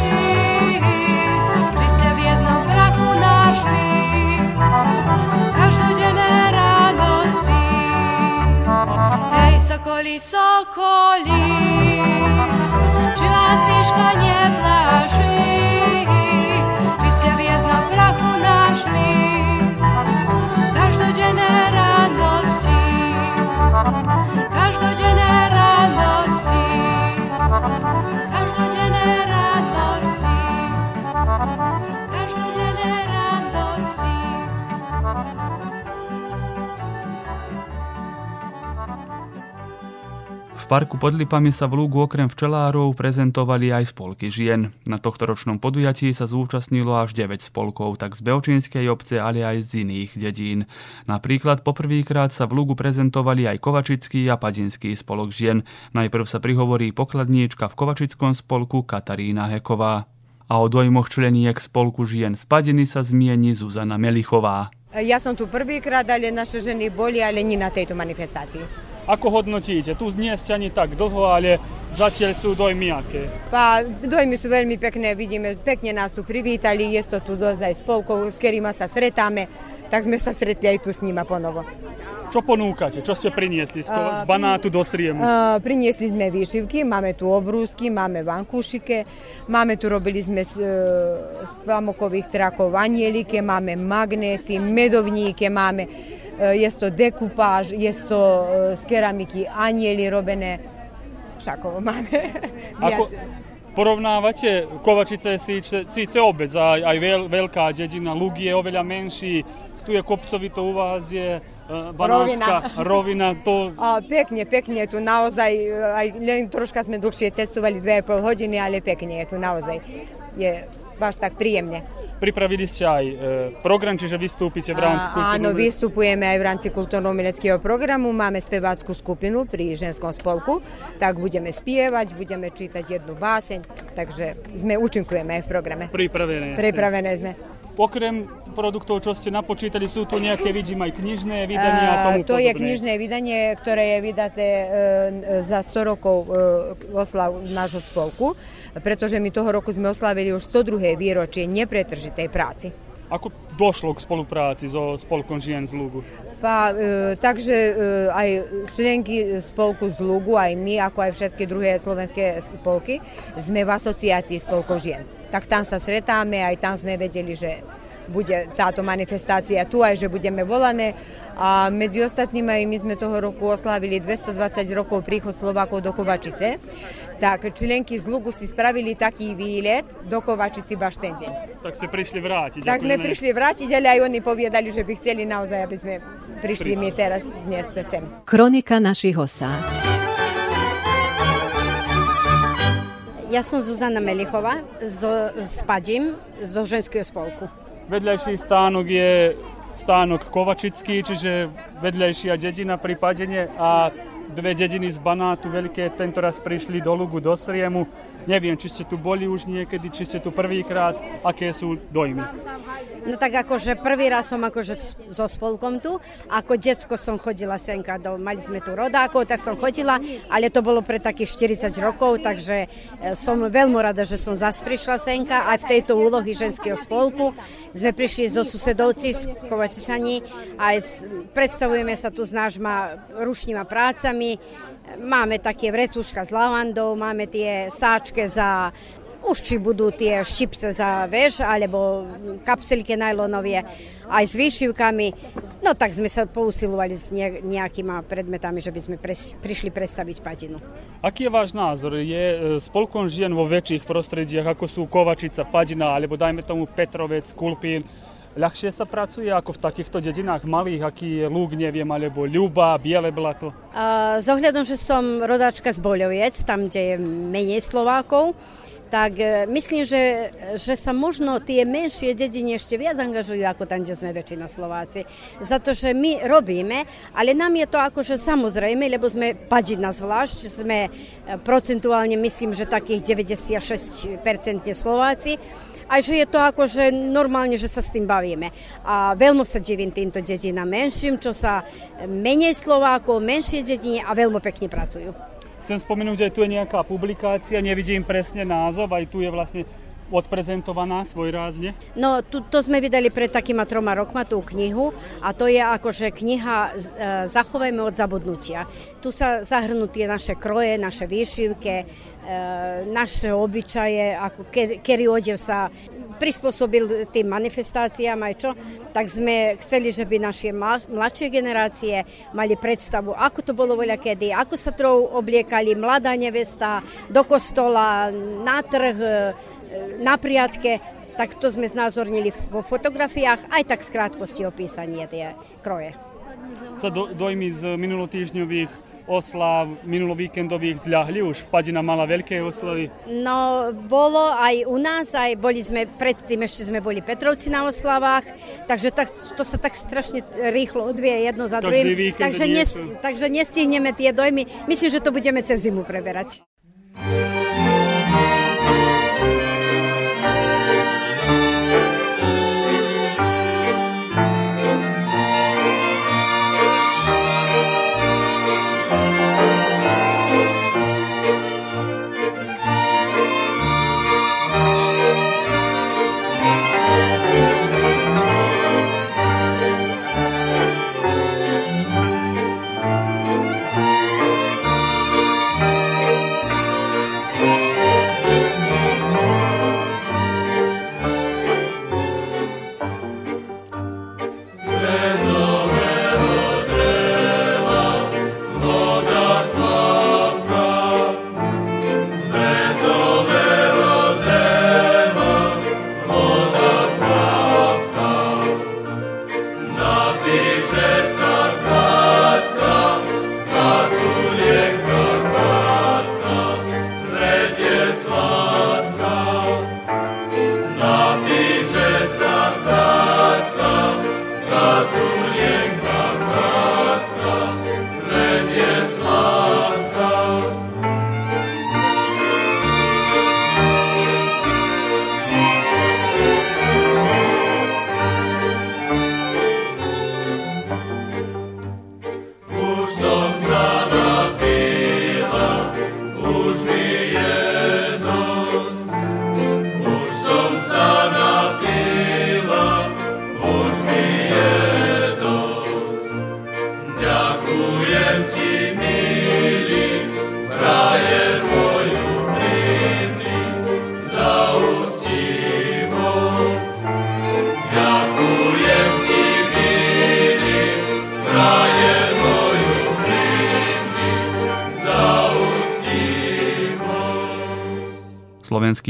sokoli, sokoli, czy was wiszka nie plaży? Czyście wjezd na prachu naszli, każdodzienne radości, każdodzienne radości, każdodzienne radości. Parku pod Lipami sa v Lúgu okrem včelárov prezentovali aj spolky žien. Na tohto ročnom podujatí sa zúčastnilo až 9 spolkov, tak z Beočínskej obce, ale aj z iných dedín. Napríklad poprvýkrát sa v Lúgu prezentovali aj Kovačický a Padinský spolok žien. Najprv sa prihovorí pokladníčka v Kovačickom spolku Katarína Heková. A o dojmoch členiek spolku žien z Padiny sa zmieni Zuzana Melichová. Ja som tu prvýkrát, ale naše ženy boli, ale nie na tejto manifestácii. Ako hodnotíte? Tu nie ste ani tak dlho, ale zatiaľ sú dojmy aké? Pa, dojmy sú veľmi pekné, vidíme, pekne nás tu privítali, je to tu dosť aj spolkov, s ktorými sa stretáme, tak sme sa stretli aj tu s nima ponovo. Čo ponúkate? Čo ste priniesli z, z banátu do Sriemu? Uh, priniesli sme výšivky, máme tu obrúsky, máme vankúšike, máme tu, robili sme z, z pamokových trakov anielike, máme magnéty, medovníke, máme je to dekupáž, je to z keramiky anieli robené, všakovo máme. Ako, porovnávate, Kovačica je síce, síce obec, aj, aj veľ, veľká dedina, Lug je oveľa menší, tu je kopcovito, u vás je Banánska rovina. rovina to... A, pekne, pekne, tu naozaj, aj len troška sme dlhšie cestovali, 2,5 hodiny, ale pekne je tu naozaj. Je baš tak príjemne. Pripravili ste aj e, program, čiže vystúpite v rámci kultúrneho... Áno, vystupujeme aj v rámci kultúrno-umeleckého programu. Máme speváckú skupinu pri ženskom spolku, tak budeme spievať, budeme čítať jednu báseň, takže sme účinkujeme aj v programe. Pripravené. Pripravené sme. Okrem produktov, čo ste napočítali, sú tu nejaké, vidím, aj knižné vydania a tomu To podobné. je knižné vydanie, ktoré je vydaté e, za 100 rokov e, oslav nášho spolku, pretože my toho roku sme oslavili už 102. výročie nepretržitej práci. Ako došlo k spolupráci so Spolkom žien z Lugu? Pa, e, takže e, aj členky spolku z Lugu, aj my, ako aj všetky druhé slovenské spolky, sme v asociácii spolkov žien. Tak tam sa stretáme, aj tam sme vedeli, že bude táto manifestácia tu aj, že budeme volané. A medzi ostatnými my sme toho roku oslávili 220 rokov príchod Slovákov do Kovačice. Tak členky z Lugu si spravili taký výlet do Kovačici baš ten deň. Tak ste prišli vrátiť. Tak sme prišli vrátiť, ale aj oni povedali, že by chceli naozaj, aby sme prišli my teraz dnes sem. Kronika našich osád. Ja som Zuzana Melichová zo, z Padím, zo ženského spolku. Vedľajší stánok je stánok Kovačický, čiže vedľajšia dedina pri Padene a dve dediny z Banátu veľké tento raz prišli do Lugu, do Sriemu. Neviem, či ste tu boli už niekedy, či ste tu prvýkrát, aké sú dojmy. No tak akože prvý raz som akože so spolkom tu. Ako detsko som chodila senka, do, mali sme tu rodákov, tak som chodila, ale to bolo pre takých 40 rokov, takže som veľmi rada, že som zase prišla senka aj v tejto úlohy ženského spolku. Sme prišli zo susedovci z Kovačičani a predstavujeme sa tu s nášma rušnýma prácami. Máme také vrecuška s lavandou, máme tie sáčke za už či budú tie štipce za veš, alebo kapselky najlonovie aj s výšivkami. No tak sme sa pousilovali s nejakýma predmetami, že by sme pres, prišli predstaviť Padinu. Aký je váš názor? Je spolkom žien vo väčších prostrediach, ako sú Kovačica, Padina, alebo dajme tomu Petrovec, Kulpín, ľahšie sa pracuje ako v takýchto dedinách malých, aký je Lúk, neviem, alebo Ľuba, Biele Blato? Uh, z ohľadom, že som rodáčka z Boľoviec, tam, kde je menej Slovákov, tak myslím, že, že sa možno tie menšie dediny ešte viac angažujú ako tam, kde sme väčšina Slováci. Za to, že my robíme, ale nám je to akože samozrejme, lebo sme padina zvlášť, sme procentuálne myslím, že takých 96% Slováci a že je to akože normálne, že sa s tým bavíme. A veľmi sa divím týmto dedinám menším, čo sa menej Slovákov, menšie dediny a veľmi pekne pracujú. Chcem spomenúť, že tu je nejaká publikácia, nevidím presne názov, aj tu je vlastne odprezentovaná svojrázne? No, tu, to sme vydali pred takýma troma rokma tú knihu a to je akože kniha e, Zachovajme od zabudnutia. Tu sa zahrnú tie naše kroje, naše výšivke, e, naše obyčaje, ako ke, kedy odev sa prispôsobil tým manifestáciám aj čo, tak sme chceli, že by naše mladšie generácie mali predstavu, ako to bolo voľa kedy, ako sa trou obliekali mladá nevesta do kostola, na trh, na priatke, tak to sme znázornili vo fotografiách, aj tak z krátkosti opísanie tie kroje. sa do, dojmy z minulotýždňových oslav minulovíkendových zľahli? Už Vpadina mala veľké oslavy? No, bolo aj u nás, aj boli sme, predtým ešte sme boli Petrovci na oslavách, takže tak, to sa tak strašne rýchlo odvie jedno za druhým. Takže, nes, takže nestihneme tie dojmy. Myslím, že to budeme cez zimu preberať.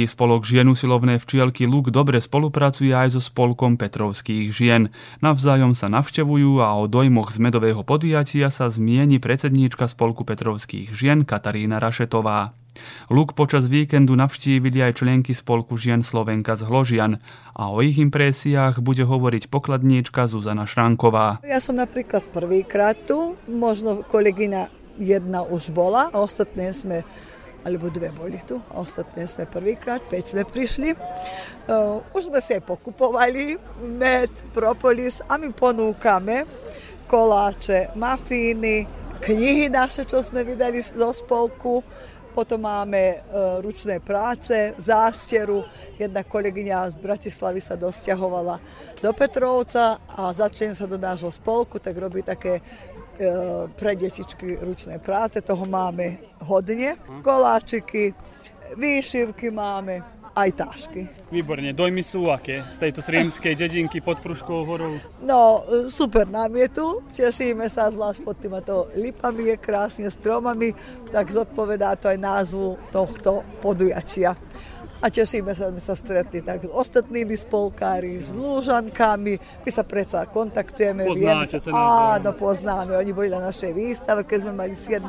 Slovenský spolok žien usilovné včielky Luk dobre spolupracuje aj so spolkom Petrovských žien. Navzájom sa navštevujú a o dojmoch z medového podujatia sa zmieni predsedníčka spolku Petrovských žien Katarína Rašetová. Luk počas víkendu navštívili aj členky spolku žien Slovenka z Hložian a o ich impresiách bude hovoriť pokladníčka Zuzana Šranková. Ja som napríklad prvýkrát tu, možno kolegyňa jedna už bola a ostatné sme alebo dve boli tu, a ostatné sme prvýkrát, 5 sme prišli. Uh, už sme aj pokupovali med, propolis a my ponúkame koláče, mafíny, knihy naše, čo sme vydali zo spolku, potom máme uh, ručné práce, zástieru. Jedna kolegyňa z Bratislavy sa dosťahovala do Petrovca a začne sa do nášho spolku, tak robí také E, pre detičky ručné práce, toho máme hodne. Koláčiky, výšivky máme, aj tášky. Výborne, dojmy sú aké z tejto srímskej dedinky pod Pruškou horou? No, super nám je tu, tešíme sa, zvlášť pod týmto lipami je krásne, stromami, tak zodpovedá to aj názvu tohto podujatia a tešíme sa, že sme sa stretli tak s ostatnými spolkári, s lúžankami. My sa predsa kontaktujeme. Poznáte vieme, sa, áno, poznáme. Oni boli na našej výstave, keď sme mali 7.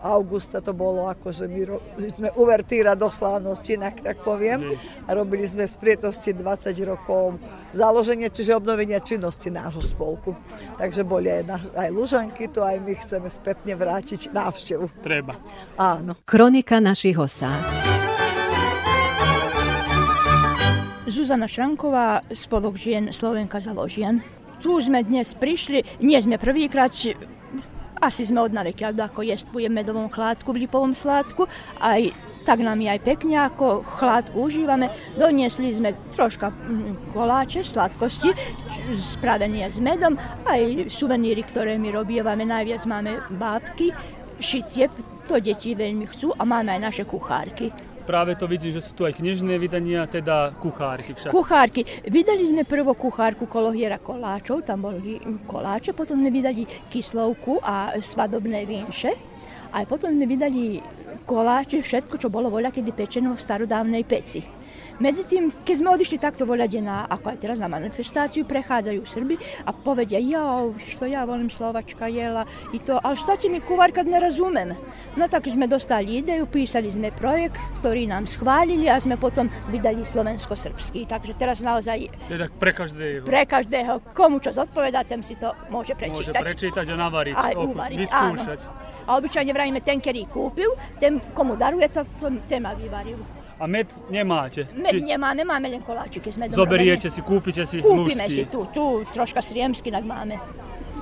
augusta, to bolo ako, že my sme uvertíra do slávnosti, inak tak poviem. A robili sme z prietosti 20 rokov založenie, čiže obnovenie činnosti nášho spolku. Takže boli aj, na, aj Lužanky, to aj my chceme spätne vrátiť návštevu. Treba. Áno. Kronika našich osád. Zuzana Šranková, spolok žien Slovenka založien. Tu sme dnes prišli, nie sme prvýkrát, asi sme od naveky, ako jestvujeme medovom chládku v lipovom sládku, aj tak nám je aj pekne, ako chládku užívame. Doniesli sme troška mm, koláče, sladkosti, spravené s medom, aj suveníry, ktoré my robívame, najviac máme bábky, šitie, to deti veľmi chcú a máme aj naše kuchárky práve to vidí, že sú tu aj knižné vydania, teda kuchárky však. Kuchárky. Vydali sme prvo kuchárku Kolohiera koláčov, tam boli koláče, potom sme vydali kyslovku a svadobné vinše. A potom sme vydali koláče, všetko, čo bolo voľa, kedy pečeno v starodávnej peci. Međutim, keď sme odišli takto voľade na, ako aj teraz na manifestáciu, prechádzajú Srbi a povedia, ja, što ja volim Slovačka jela i to, ali šta će mi kuvar kad ne razumem? No tak sme dostali ideju, písali sme projekt, ktorý nám schválili a sme potom vydali slovensko-srbský. Takže teraz naozaj Je tak pre každého. pre každého, komu čo zodpovedá, ten si to môže Môže prečítať. prečítať a navariť. Aj uvariť, vyskúšať. A obyčajne vravíme, ten, ktorý kúpil, ten, komu daruje, to, to ten má vyvaril. A med nemáte? Med nemáme, máme len koláčiky. Sme Zoberiete si, kúpite si Kúpime lúžsky. si tu, tu troška sriemsky, tak máme.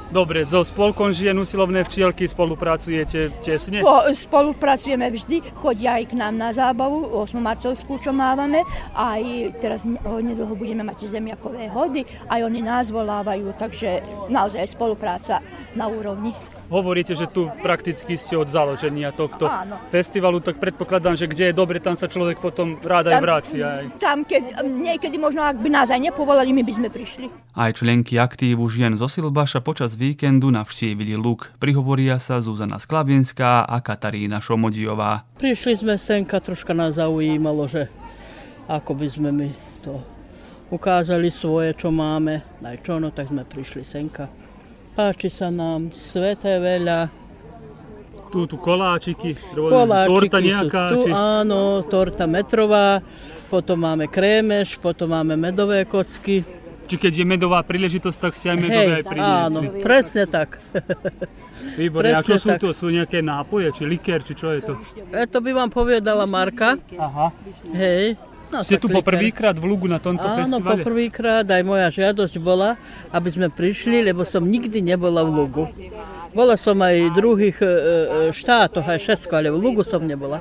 Dobre, so spolkom žien usilovné včielky spolupracujete tesne? Po, spolupracujeme vždy, chodia aj k nám na zábavu, 8. marcovskú, čo mávame, aj teraz ne- nedlho budeme mať zemiakové hody, aj oni nás volávajú, takže naozaj spolupráca na úrovni. Hovoríte, že tu prakticky ste od založenia tohto Áno. festivalu, tak predpokladám, že kde je dobre, tam sa človek potom rád aj vracia. Aj. Tam, keď, niekedy možno, ak by nás aj nepovolali, my by sme prišli. Aj členky aktívu žien zo Silbaša počas víkendu navštívili Luk. Prihovoria sa Zuzana Sklavinská a Katarína Šomodiová. Prišli sme senka, troška nás zaujímalo, že ako by sme my to ukázali svoje, čo máme, aj čo, no tak sme prišli senka. Páči sa nám, svete veľa, Tu, tu koláčiky, koláčiky torta nejaká. tu, či... áno, torta metrová, potom máme krémeš, potom máme medové kocky. Či keď je medová príležitosť, tak si aj medové aj priniesli. áno, presne tak. Výborne. A čo presne sú tak. to? Sú nejaké nápoje, či likér, či čo je to? E, to by vám povedala Marka. Aha. Hej. No, Ste tu po likér. prvýkrát v Lugu na tomto Áno, festivale? poprvýkrát aj moja žiadosť bola, aby sme prišli, lebo som nikdy nebola v Lugu. Bola som aj v druhých e, e, štátoch, aj všetko, ale v Lugu som nebola.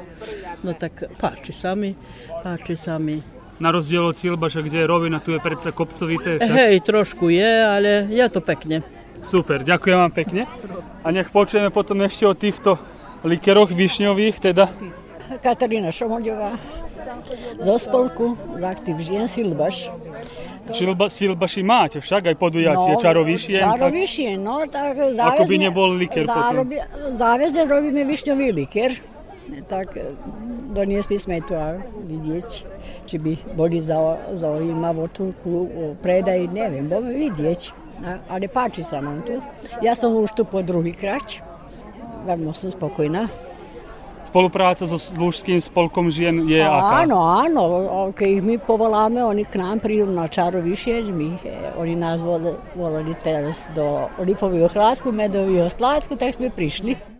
No tak páči sa mi, páči sa mi. Na rozdiel od Silbaša, kde je rovina, tu je predsa kopcovité. však? Hej, trošku je, ale je to pekne. Super, ďakujem vám pekne. A nech počujeme potom ešte o týchto likeroch višňových, teda. Katarína Šomodová zo spolku z aktív žien Silbaš. Šilba, Silbaši máte však aj podujatie no, čarovišien. Čarovišie, no tak Ako by záväzne, nebol liker potom. zárobi, záväzne robíme višňový liker. Tak e, doniesli sme to a vidieť, či by boli za, zaujímavo tu ku predaj, neviem, budeme vidieť. Ale páči sa nám tu. Ja som už tu po druhý krát. Veľmi som spokojná. Spolupráca so Lúžským spolkom žien je aká? Áno, áno, keď ich my povoláme, oni k nám prídu na čarovišie, my, eh, oni nás vol- volali teraz do lipového chládku, medového sládku, tak sme prišli.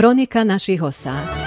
Kronika našich osád.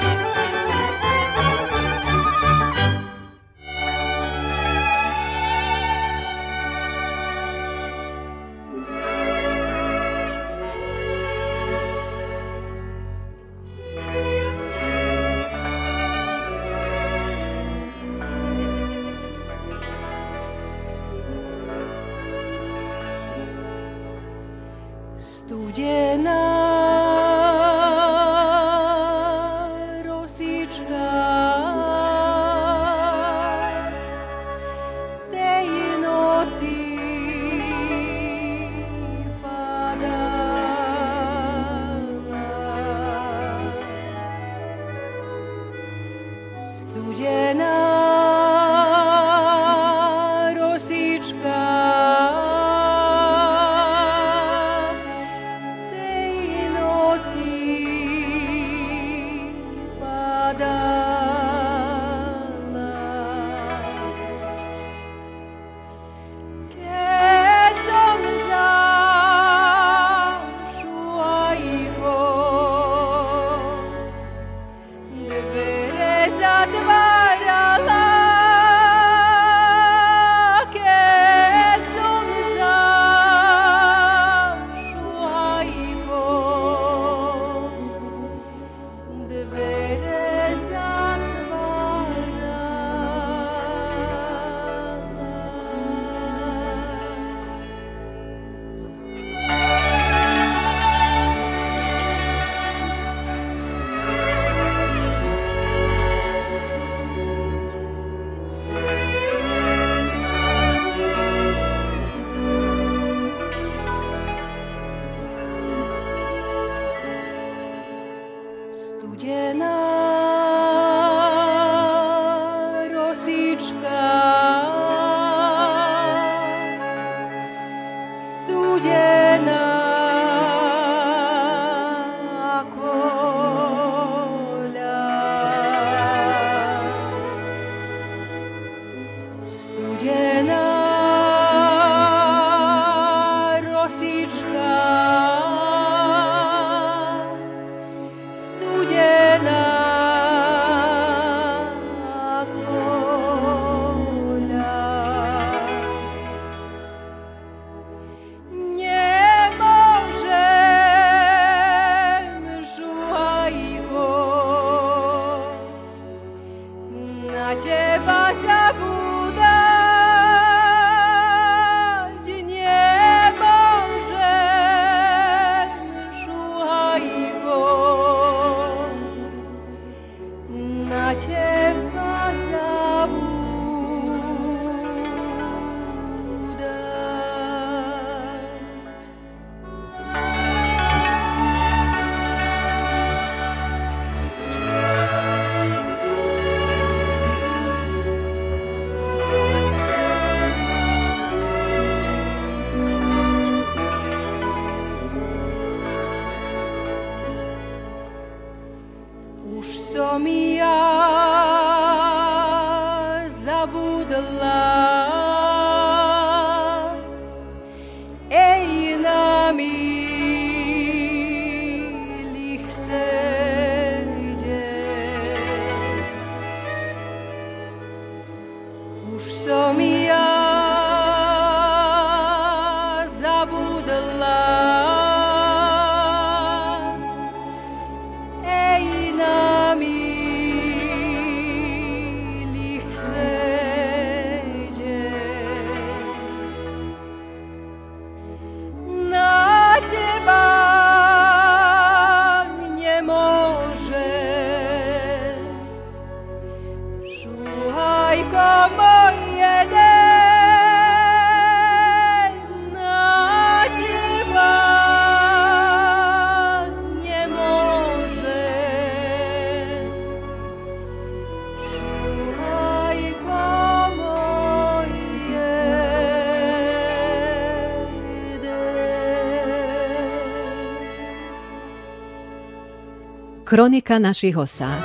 Kronika našich osád.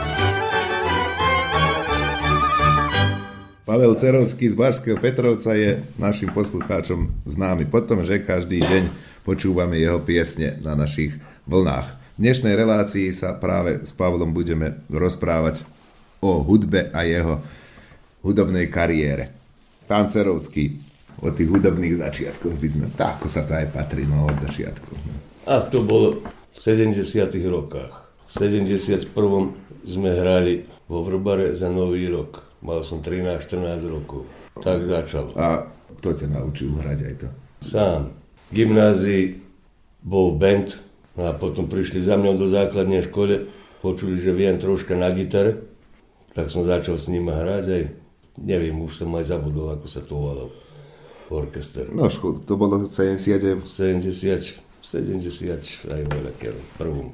Pavel Cerovský z Barského Petrovca je našim poslucháčom známy po tom, že každý deň počúvame jeho piesne na našich vlnách. dnešnej relácii sa práve s Pavlom budeme rozprávať o hudbe a jeho hudobnej kariére. Pán Cerovský, o tých hudobných začiatkoch by sme, tak ako sa to aj patrí, no od začiatku. A to bolo v 70 rokách. V 71. sme hrali vo Vrbare za Nový rok. Mal som 13-14 rokov. Tak začal. A kto ťa naučil hrať aj to? Sám. V gymnázii bol band a potom prišli za mňou do základnej škole, počuli, že viem troška na gitare, tak som začal s nimi hrať aj, neviem, už som aj zabudol, ako sa to volalo, orkester. No, to bolo 70. 70, 70 aj v takému prvom.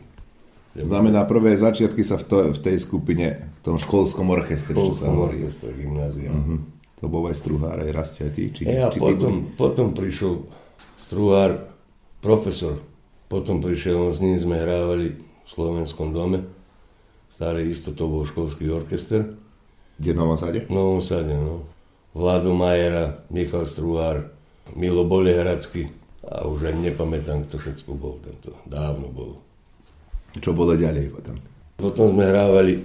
Znamená, prvé začiatky sa v, to, v tej skupine, v tom školskom orchestre, čo sa Školskom hovorí. orchestre, gymnázia. Mhm. To bol aj Struhár, aj Rastia, aj ty? Či, E, a či ty potom, boli? potom prišiel struhár, profesor. Potom prišiel on s ním, sme hrávali v slovenskom dome. Stále isto to bol školský orchester. Kde v Novom Sade? V Novom Sade, no. Vlado Majera, Michal Struhár, Milo Bolehradsky. A už aj nepamätám, kto všetko bol tento. Dávno bol. Čo bolo ďalej potom? Potom sme hrávali,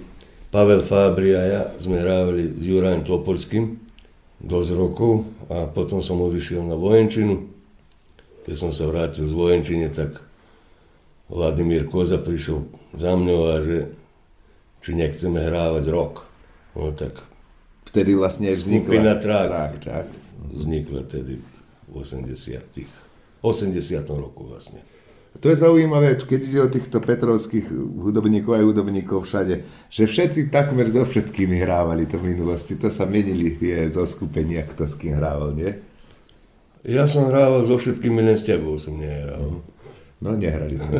Pavel Fabri a ja sme hrávali s Jurajom Topolským dosť rokov a potom som odišiel na vojenčinu. Keď som sa vrátil z vojenčine, tak Vladimír Koza prišiel za mňou a že či nechceme hrávať rok. No tak Vtedy vlastne vznikla... skupina Trák, Trák, Trák. vznikla tedy v 80 80 roku vlastne. To je zaujímavé, keď ide o týchto petrovských hudobníkov aj hudobníkov všade, že všetci takmer so všetkými hrávali to v minulosti. To sa menili tie zo skupenia, kto s kým hrával, nie? Ja som hrával so všetkými, len s tebou som nehral. No, nehrali sme.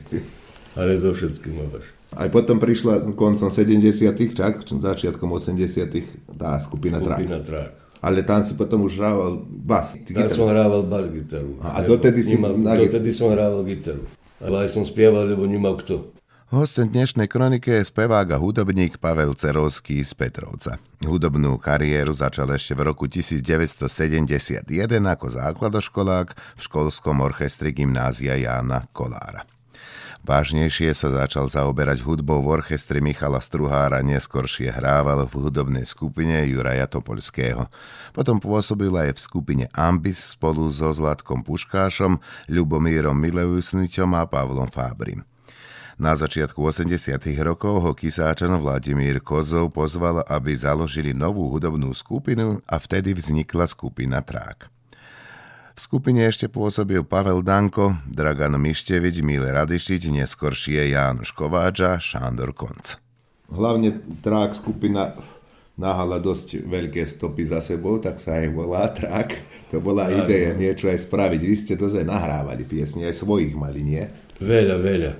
Ale so všetkým máš. Aj potom prišla koncom 70 čak, začiatkom 80 tá skupina, Skupina Trák. Trák. Ale tam si potom už hrával bas. Tam som hrával bas gitaru. A, a dotedy si... Nemal, na dotedy som hrával gitaru. Ale aj som spieval, lebo nemal kto. Hostem dnešnej kronike je spevák a hudobník Pavel Cerovský z Petrovca. Hudobnú kariéru začal ešte v roku 1971 ako základoškolák v školskom orchestri gymnázia Jána Kolára. Vážnejšie sa začal zaoberať hudbou v orchestri Michala Struhára, neskôršie hrával v hudobnej skupine Juraja Topolského. Potom pôsobil aj v skupine Ambis spolu so Zlatkom Puškášom, Ľubomírom Mileusničom a Pavlom Fábrim. Na začiatku 80. rokov ho kysáčan Vladimír Kozov pozval, aby založili novú hudobnú skupinu a vtedy vznikla skupina Trák. V skupine ešte pôsobil Pavel Danko, Dragan Mištevič, Mile Radišič, neskoršie Jánoš Kováč a Šándor Konc. Hlavne Trák skupina nahala dosť veľké stopy za sebou, tak sa aj volá Trák. To bola Áno. ideja niečo aj spraviť. Vy ste dozaj nahrávali piesne, aj svojich mali, nie? Veľa, veľa.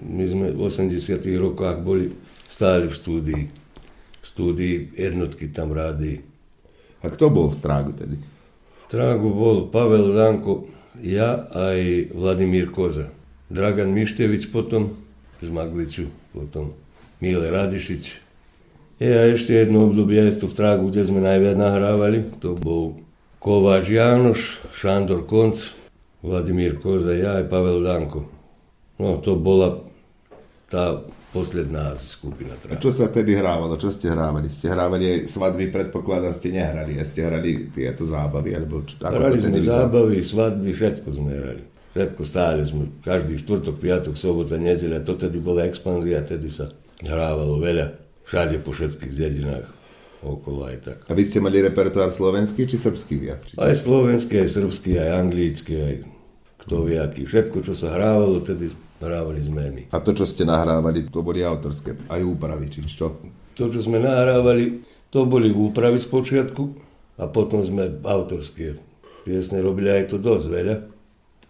My sme v 80 rokoch boli stále v štúdii. V štúdii jednotky tam rádi. A kto bol v Trágu tedy? V Trágu bol Pavel Danko, ja aj Vladimír Koza. Dragan Mištevič potom, z Magliču, potom Mile Radišič. Je a ešte jedno obdobie tu v Trágu, kde sme najviac nahrávali. To bol Kováč Jánoš, Šandor Konc, Vladimír Koza, ja aj Pavel Danko. No, to bola tá posledná skupina A Trágu. čo sa tedy hrávalo? Čo ste hrávali? Ste hrávali aj svadby, predpokladám, ste nehrali. A ste hrali tieto zábavy? Alebo čo, ako Hrali to sme vyzeralo? zábavy, svadby, všetko sme hrali. Všetko stále sme, každý štvrtok, piatok, sobota, nedeľa, to tedy bola expanzia, tedy sa hrávalo veľa, všade po všetkých dedinách, okolo aj tak. A vy ste mali repertoár slovenský či srbský viac? Či... Aj slovenský, aj srbský, aj anglický, aj kto vie aký. Všetko, čo sa hrávalo, tedy hrávali sme my. A to, čo ste nahrávali, to boli autorské, aj úpravy, či čo? To, čo sme nahrávali, to boli úpravy z počiatku a potom sme autorské piesne robili aj to dosť veľa.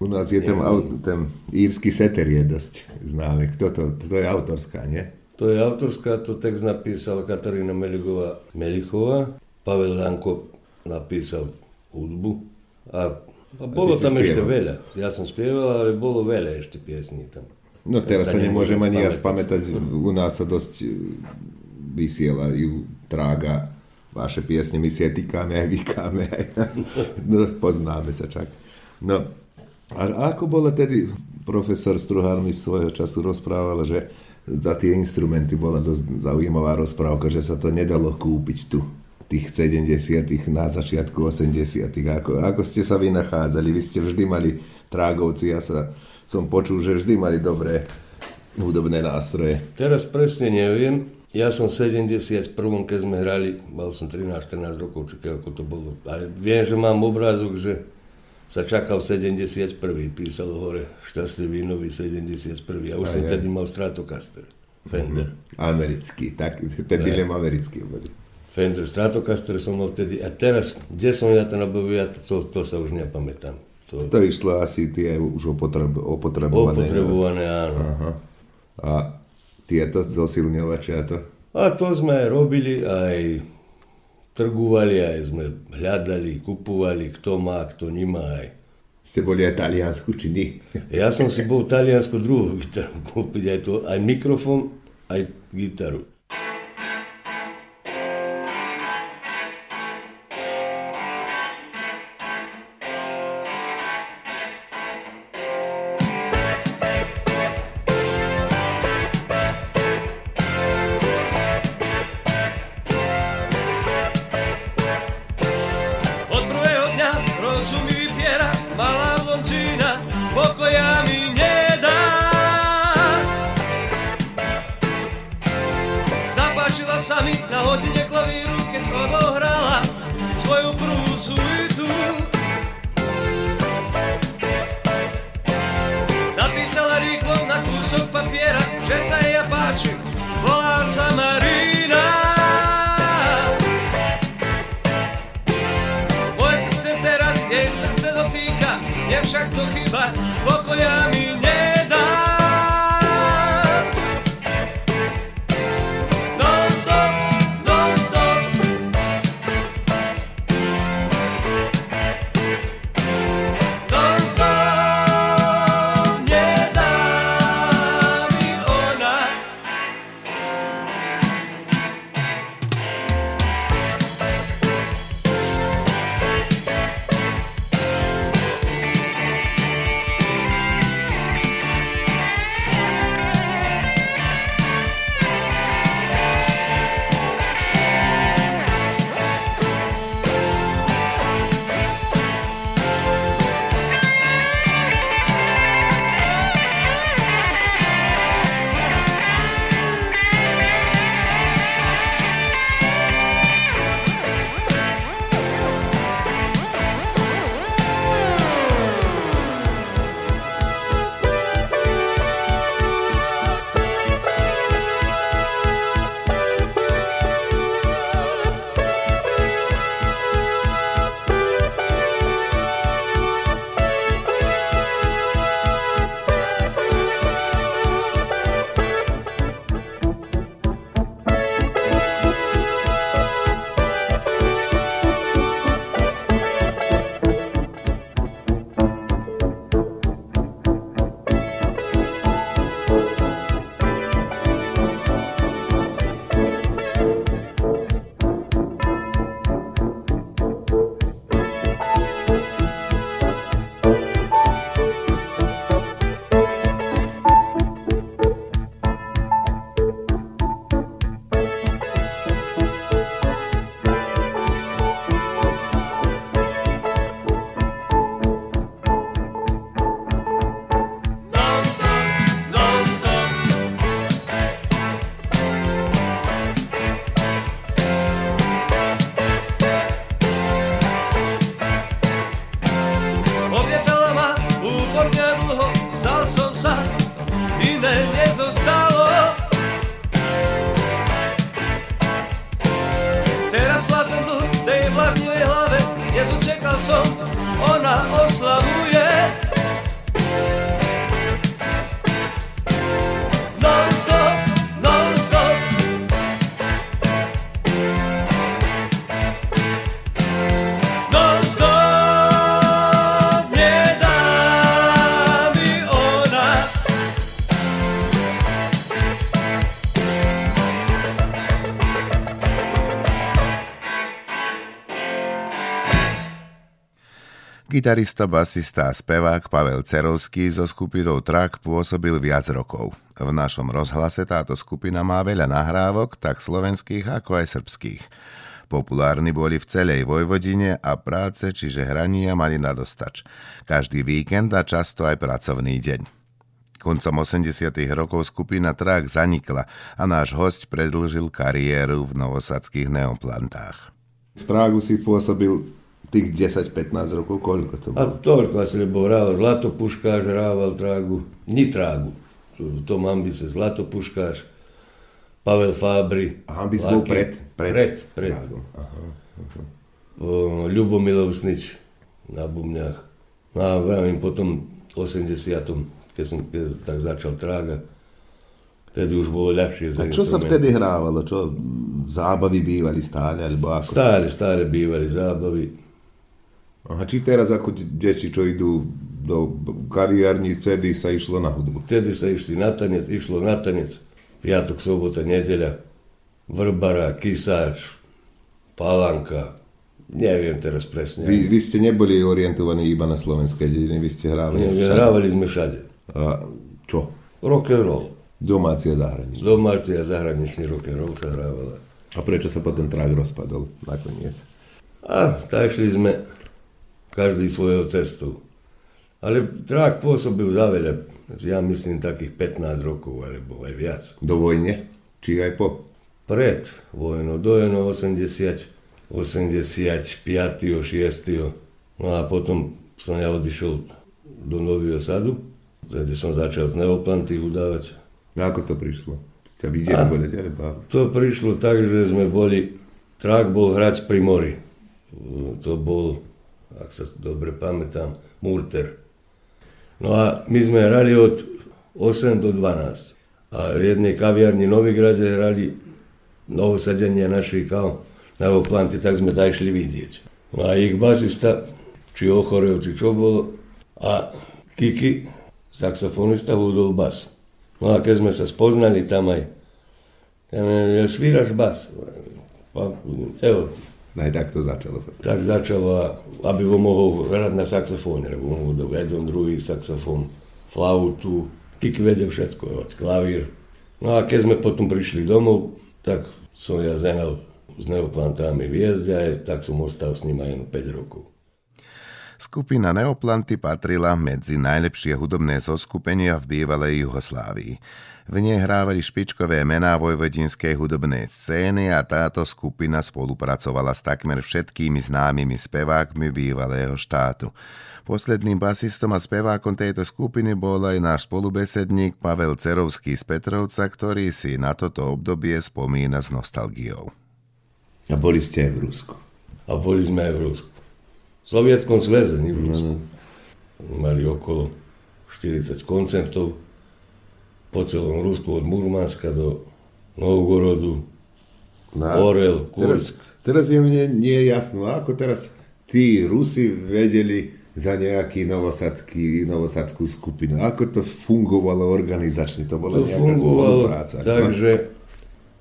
U nás je ten, ten írsky seter je dosť známy. Kto to? To je autorská, nie? To je autorská, to text napísala Katarína Meligová Melichová, Pavel Danko napísal hudbu a, a bolo tam ešte veľa. Ja som spieval, ale bolo veľa ešte piesní tam. No teraz sa, nemôžem ani ja spamätať. U nás sa dosť e, vysielajú trága vaše piesne, my si aj týkame, aj vykáme, aj, no, poznáme sa čak. No, a ako bolo tedy profesor Struhár mi svojho času rozprával, že za tie instrumenty bola dosť zaujímavá rozprávka, že sa to nedalo kúpiť tu tých 70 na začiatku 80 ako, ako ste sa vy nachádzali? Vy ste vždy mali trágovci, ja sa, som počul, že vždy mali dobré hudobné nástroje. Teraz presne neviem. Ja som v 71. keď sme hrali, mal som 13-14 rokov, či ako to bolo. Ale viem, že mám obrázok, že sa čakal 71. Písalo hore šťastie vínový 71. A už Aj, som aj. tedy mal Stratocaster. Fender. Americký, tak, Aj. len americký. Fender Stratocaster som mal vtedy. A teraz, kde som ja to nabavil, ja to, to sa už nepamätám. To, To išlo asi tie už opotreb, opotrebované. Opotrebované, áno. Aha. A tieto zosilňovače a to? A to sme aj robili, aj trgovali, aj sme hľadali, kupovali, kto má, kto nemá. Aj. Ste boli aj Taliansku, či nie? Ja som si bol v Taliansku druhú gitaru kúpiť, aj, to, aj mikrofón, aj gitaru. Gitarista, basista a spevák Pavel Cerovský zo skupinou Trak pôsobil viac rokov. V našom rozhlase táto skupina má veľa nahrávok, tak slovenských ako aj srbských. Populárni boli v celej Vojvodine a práce, čiže hrania mali na dostač. Každý víkend a často aj pracovný deň. Koncom 80. rokov skupina Trak zanikla a náš host predlžil kariéru v novosadských neoplantách. V Trágu si pôsobil tých 10-15 rokov, koľko to A bolo? toľko asi, lebo hrával Zlatopuškáš, hrával Trágu, ni Trágu. Tom Ambice, Zlatopuškáš, Pavel Fábri. A Ambis bol pred- pred Pred, pred. Aha, aha. O, Snič na bubňách. No a vravím, potom v 80 keď som keď tak začal Trága, vtedy už bolo ľahšie A čo sa vtedy hrávalo? Čo zábavy bývali stále? Alebo ako? Stále, stále bývali zábavy. Aha, či teraz ako deti, čo idú do kaviarní, vtedy sa išlo na hudbu. Vtedy sa išli na tanec, išlo na tanec. Piatok, sobota, nedeľa. Vrbara, Kisáč, Palanka. Neviem teraz presne. Vy, vy ste neboli orientovaní iba na slovenské dediny, vy ste hrávali Nie, všade. hrávali sme všade. A čo? Rock and roll. Domáci a zahraničný. Domáci a zahraničný rock and roll sa hrávala. A prečo sa potom trák rozpadol nakoniec? A tak šli sme každý svojou cestou. Ale trák pôsobil za veľa. Ja myslím takých 15 rokov, alebo aj viac. Do vojne? Či aj po? Pred vojnou, do jedno 80, 85. 6. No a potom som ja odišiel do Nového sadu, kde som začal z neoplanty udávať. A ako to prišlo? Ťa videli, boli iba- To prišlo tak, že sme boli, trák bol hrať pri mori. To bol, ako se dobro pametam, murter. No a mi smo je rali od 8 do 12. A jedni kavijarni novi građe radi novo sađenje naši kao na ovo planti tak smo da išli vidjeti. A ih basista, či Ohoreo, či Čobolo, a Kiki, saksafonista Udol Bas. No a kad smo se spoznali tamaj, je, ja sviraš bas? Pa, evo ti. Aj tak to začalo. Tak začalo, aby ho mohol hrať na saxofóne, lebo on hudol jeden, druhý saxofón, flautu, Kiki vedel všetko, klavír. No a keď sme potom prišli domov, tak som ja zenal s neoplantami v jezde, a tak som ostal s ním aj 5 rokov. Skupina Neoplanty patrila medzi najlepšie hudobné zoskupenia v bývalej Juhoslávii. V nej hrávali špičkové mená vojvodinskej hudobnej scény a táto skupina spolupracovala s takmer všetkými známymi spevákmi bývalého štátu. Posledným basistom a spevákom tejto skupiny bol aj náš spolubesedník Pavel Cerovský z Petrovca, ktorý si na toto obdobie spomína s nostalgiou. A boli ste aj v Rusku. A boli sme aj v Rusku. V Sovietskom zväze, nie v Rusku. Mali okolo 40 koncertov po celom Rusku, od Murmanska do Novgorodu, Orel, Teraz, Kursk. teraz je mne nie jasno, ako teraz tí Rusi vedeli za nejaký novosadský, novosadskú skupinu. Ako to fungovalo organizačne? To bola To nejaká spolupráca. takže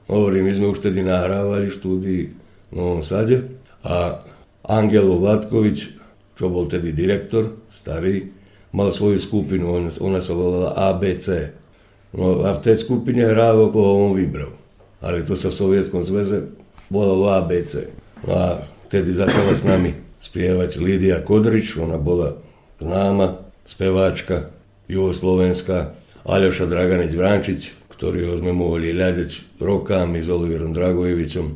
hovorím, my sme už tedy nahrávali štúdii v Novom Sade a Angelo Vladkovič, čo bol tedy direktor, starý, mal svoju skupinu, ona, ona sa volala ABC. No a v tej skupine hrával, koho on vybral. Ale to sa v Sovietskom zväze volalo ABC. No a vtedy začala s nami spievať Lídia Kodrič, ona bola známa speváčka juhoslovenská, Aljoša Draganič Vrančič, ktorého sme mohli hľadať rokami s Oliverom Dragojevičom.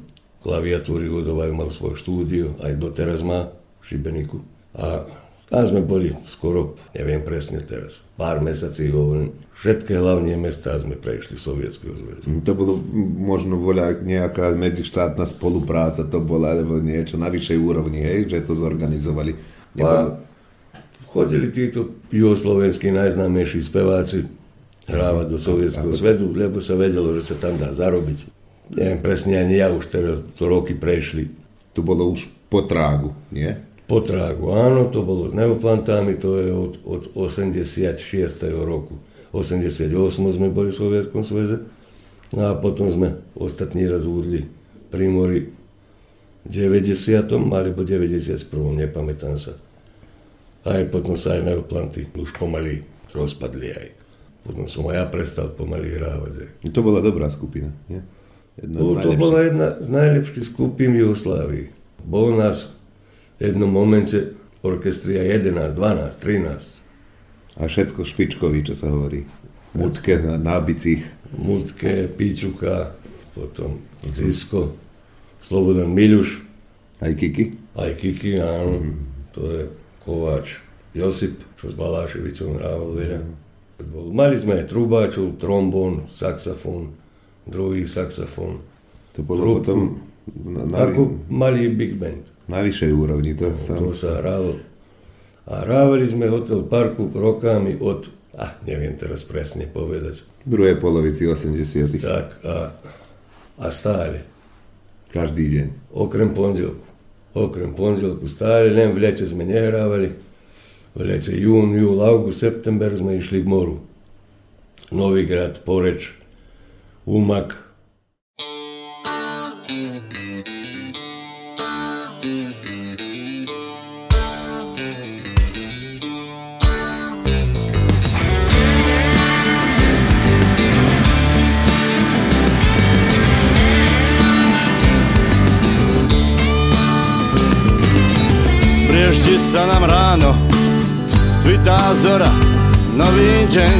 Klaviatúry hudovajú mal svoje štúdio, aj doteraz má v Šibeniku. A tam sme boli skoro, neviem presne teraz, pár mesací hovorím, všetké hlavné mestá sme prešli Sovietskeho zväzu. To bolo možno voľa nejaká medzištátna spolupráca, to bola, alebo niečo na vyššej úrovni, hej, že to zorganizovali. A chodili títo juhoslovenskí najznámejší speváci hrávať do Sovietskeho zväzu, lebo sa vedelo, že sa tam dá zarobiť. Neviem presne, ani ja už teraz to roky prešli. To bolo už po trágu, nie? Po trágu, áno, to bolo s neoplantami, to je od, od 86. roku. 88 sme boli v Sovietskom sveze, no a potom sme ostatní raz údli pri mori v 90. alebo 91. nepamätám sa. Aj potom sa aj neoplanty už pomaly rozpadli aj. Potom som aj ja prestal pomaly hrávať. aj. To bola dobrá skupina, nie? Jedna to najlepších. bola jedna z najlepších skupín v Jugoslávii. Bolo nás jednom momente orkestria 11, 12, 13. A všetko špičkový, čo sa hovorí. Mutke na nábicích. Mutke, Pičuka, potom Zisko, Slobodan Miluš. Aj Kiki? Aj Kiki, áno. To je Kováč Josip, čo s Baláševičom hrával veľa. Bol- Mali sme aj trubáčov, trombón, saxofón, druhý saxofón. To bolo trubku. potom na, na, Ako malý big band. Na vyššej úrovni. To sa... To sa hralo. A hrávali sme Hotel Parku rokami od, a neviem teraz presne povedať. Druhej polovici 80 Tak a, a stále. Každý deň. Okrem pondelku. Okrem pondelku stále, len v lete sme nehrávali. V lete jún, júl, august, september sme išli k moru. Novigrad, Poreč, Umak. Ráno, svitá zora, nový deň.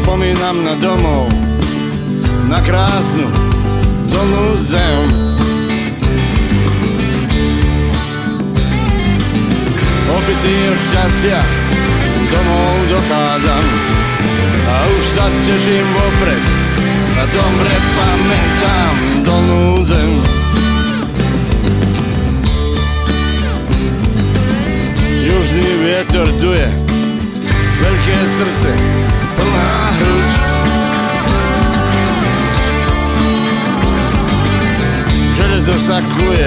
Spomínam na domov, na krásnu dolnú zem. Opitý od šťastia domov dochádzam a už sa teším vopred a dobre pamätám dolnú zem. Južný vietor duje, veľké srdce, plná hruď. Železo sa kuje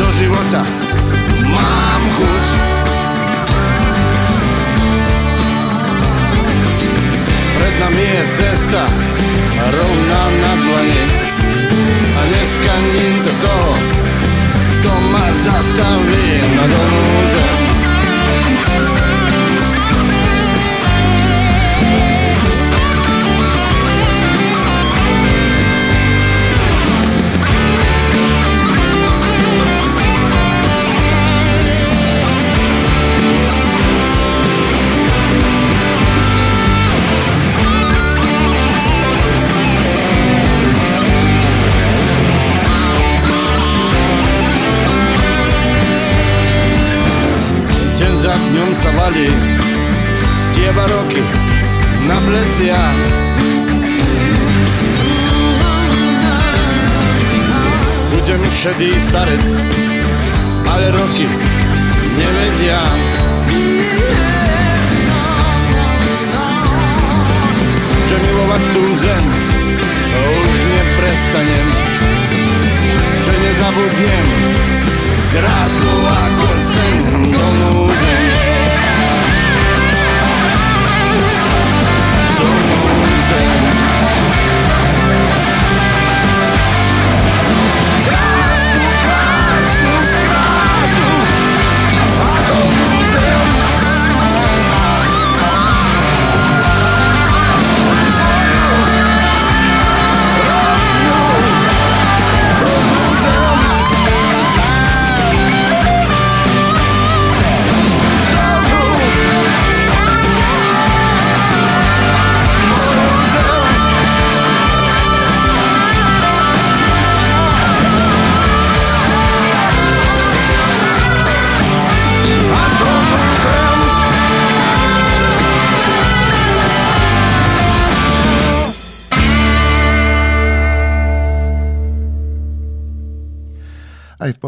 do života, mám chuť. Pred nami je cesta rovná na dlani a neskaním to toho, kto ma zastaví na dolnú šedý starec Ale roky nevedia. Že milovať tú zem už neprestanem. Že nezabudnem Krásnu ako sen dolnú zem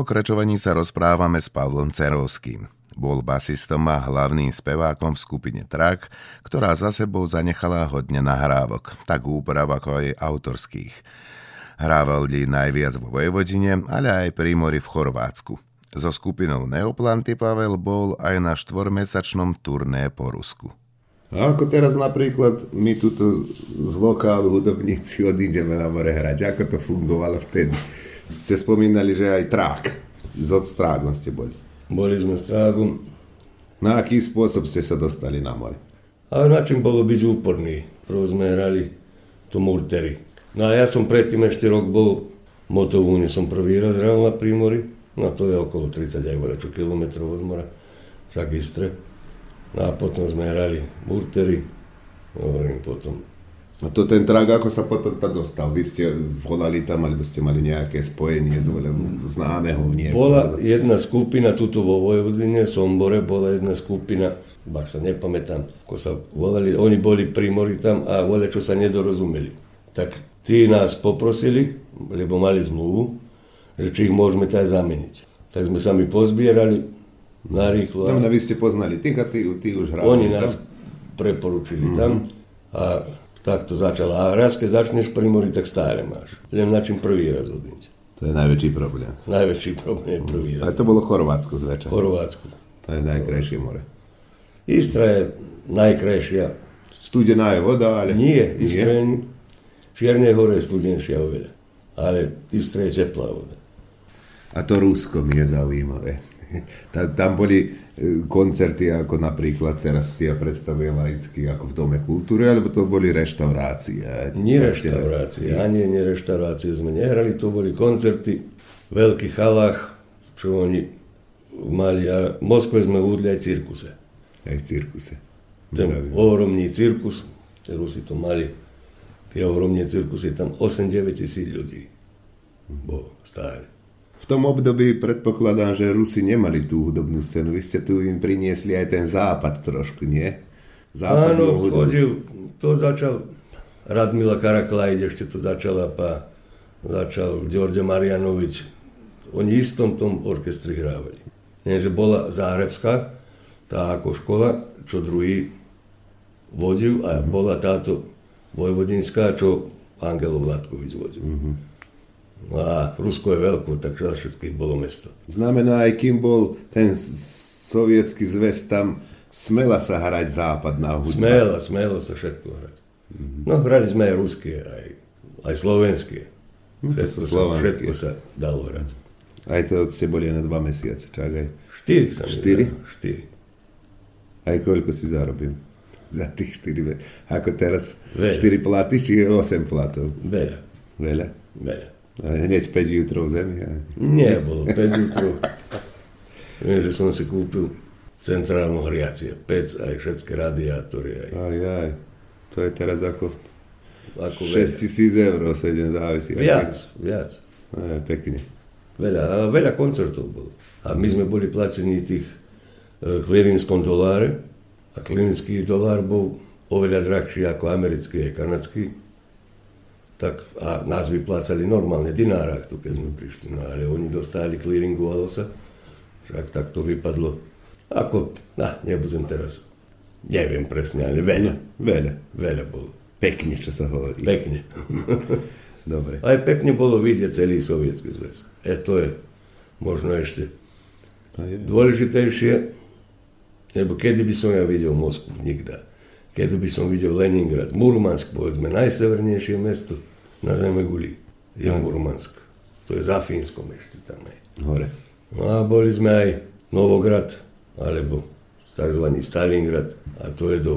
pokračovaní sa rozprávame s Pavlom Cerovským. Bol basistom a hlavným spevákom v skupine Trak, ktorá za sebou zanechala hodne nahrávok, tak úprav ako aj autorských. Hrával li najviac vo Vojvodine, ale aj pri mori v Chorvátsku. So skupinou Neoplanty Pavel bol aj na štvormesačnom turné po Rusku. Ako teraz napríklad my tuto z lokálu hudobníci odídeme na more hrať, ako to fungovalo vtedy? Ste spomínali, že aj trák. S odstrágom ste boli. Boli sme s trágom. Na aký spôsob ste sa dostali na more? A na čím bolo byť úporný? Prvo sme hrali to Murtery. No a ja som predtým ešte rok bol Motovúne, som prvý raz hral na Prímori. No to je okolo 30 aj čo kilometrov od mora. Však Istre. No a potom sme hrali Murtery. Hovorím potom. A to ten trák, ako sa potom tam dostal? Vy ste volali tam, alebo ste mali nejaké spojenie s známeho niekoho? Bola jedna skupina tuto vo Vojvodine, Sombore, bola jedna skupina, baš sa nepamätám, ako sa volali, oni boli primori tam a vole, čo sa nedorozumeli. Tak tí nás poprosili, lebo mali zmluvu, že či ich môžeme taj zameniť. Tak sme sa mi pozbierali narýchlo. Tam vy ste poznali tých a tí, tí už hrali. Oni tam? nás preporučili Mhm. tam a tak to začalo. A raz, keď začneš pri mori, tak stále máš. Len na čím prvý raz odísť. To je najväčší problém. Najväčší problém je prvý raz. Ale to bolo Chorvátsko zväčša. Chorvátsku. To je najkrajšie more. Istra je najkrajšia. Studená je voda, ale... Nie? Istra je... V Čiernej hore je studenšia oveľa. Ale Istra je teplá voda. A to Rusko mi je zaujímavé. Ta- Tam boli e, koncerty ako napríklad, teraz si ja predstavujem laicky ako v Dome kultúry, alebo to boli reštaurácie. Nie reštaurácie, ani nie reštaurácie sme nehrali, to boli koncerty v veľkých halách, čo oni mali. A v Moskve sme hudli aj cirkuse. Aj v cirkuse. Ten ohromný cirkus, Rusi to mali, tie ohromné cirkusy, tam 8-9 tisíc ľudí bolo stále. V tom období predpokladám, že Rusi nemali tú hudobnú scénu. Vy ste tu im priniesli aj ten západ trošku, nie? Západnú Áno, hudbu. chodil, to začal Radmila Karaklajď, ešte to začala pa začal Đorđe Marjanović. Oni istom tom orkestri hrávali. Nie, že bola Záhrebská, tá ako škola, čo druhý vodil a bola táto Vojvodinská, čo Angelo Vládkovič vodil. No a Rusko je veľko, tak za všetkých bolo mesto. Znamená, aj kým bol ten sovietský zväz tam, smela sa hrať západná hudba. Smelo, smelo sa všetko hrať. No, hrali sme aj ruské, aj, aj slovenské. No, Všetko, sú sa, všetko sa dalo hrať. Aj to ste boli na dva mesiace, čak aj. Štyri sa mi Štyri? dá, štyri. Aj koľko si zarobil? Za tých štyri. Ako teraz? Veľa. Štyri platy, či 8 platov? Veľa. Veľa? Veľa. Hneď 5 jutrov v zemi? Nie, bolo 5 jutrov. Viem, že som si kúpil centrálnu hriacie. Pec, aj všetky radiátory. Aj, Aj, aj. To je teraz ako, ako 6 tisíc eur, 7 závisí. Viac, viac. Aj, pekne. Veľa, a veľa koncertov bolo. A my sme boli placení tých e, clearinskom doláre a klinický dolár bol oveľa drahší ako americký a kanadský. Tak a nás vyplácali normálne dinárach tu, keď sme prišli. No ale oni dostali clearingovalo sa. Však tak to vypadlo. Ako, na, nebudem teraz. Neviem presne, ale veľa. Veľa. Veľa bolo. Pekne, čo sa hovorí. Pekne. Dobre. Aj pekne bolo vidieť celý sovietský zväz. E, to je možno ešte dôležitejšie, lebo kedy by som ja videl Moskvu? Nikda. Kedy by som videl Leningrad, Murmansk, povedzme, najsevernejšie mesto na Zeme guli je Áno. Murmansk. To je za Fínskom ešte tam aj. Hore. No a boli sme aj Novograd, alebo tzv. Stalingrad, a to je do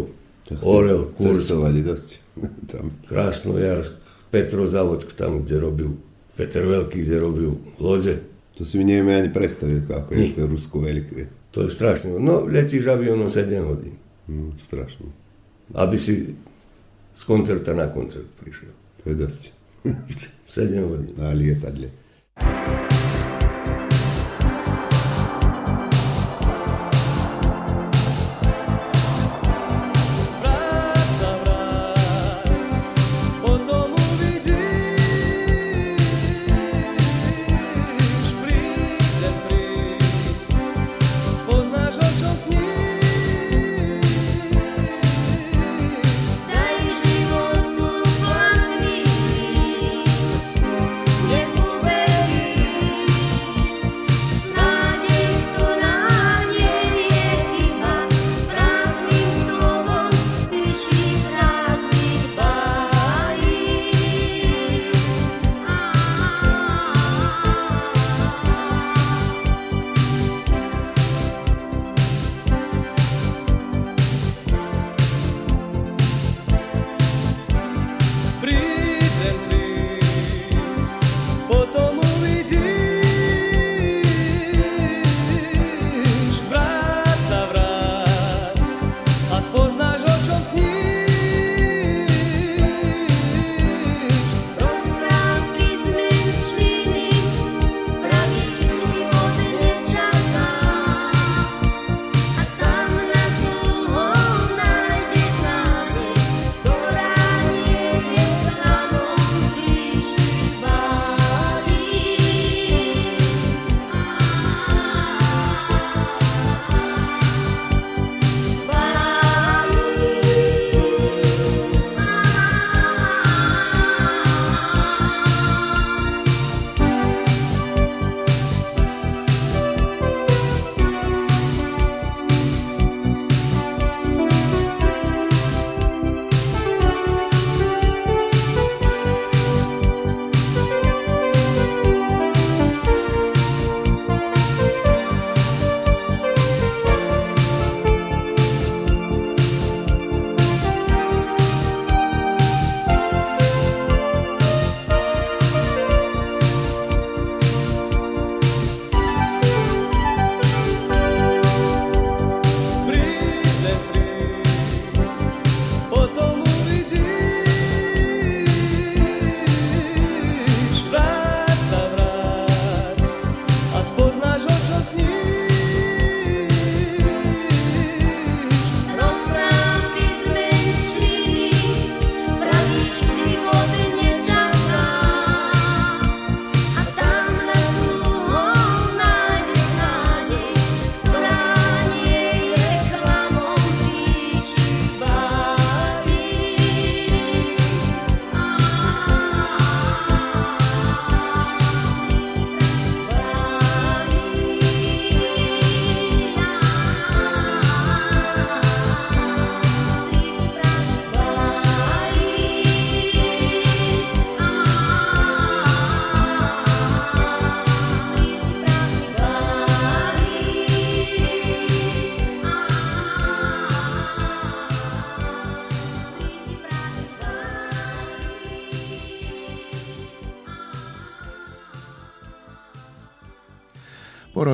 Orel, Kursk, Cestovali dosť. Tam. Krasnojarsk, Petrozavodsk, tam, kde robil Peter Veľký, kde robil lode. To si mi nevieme ani predstaviť, ako je to Rusko veľké. To je strašné. No, letíš avionom 7 hodín. Mm, strašné. Aby si z koncerta na koncert prišiel. To je dosť. 7 hodín. Na lietadle.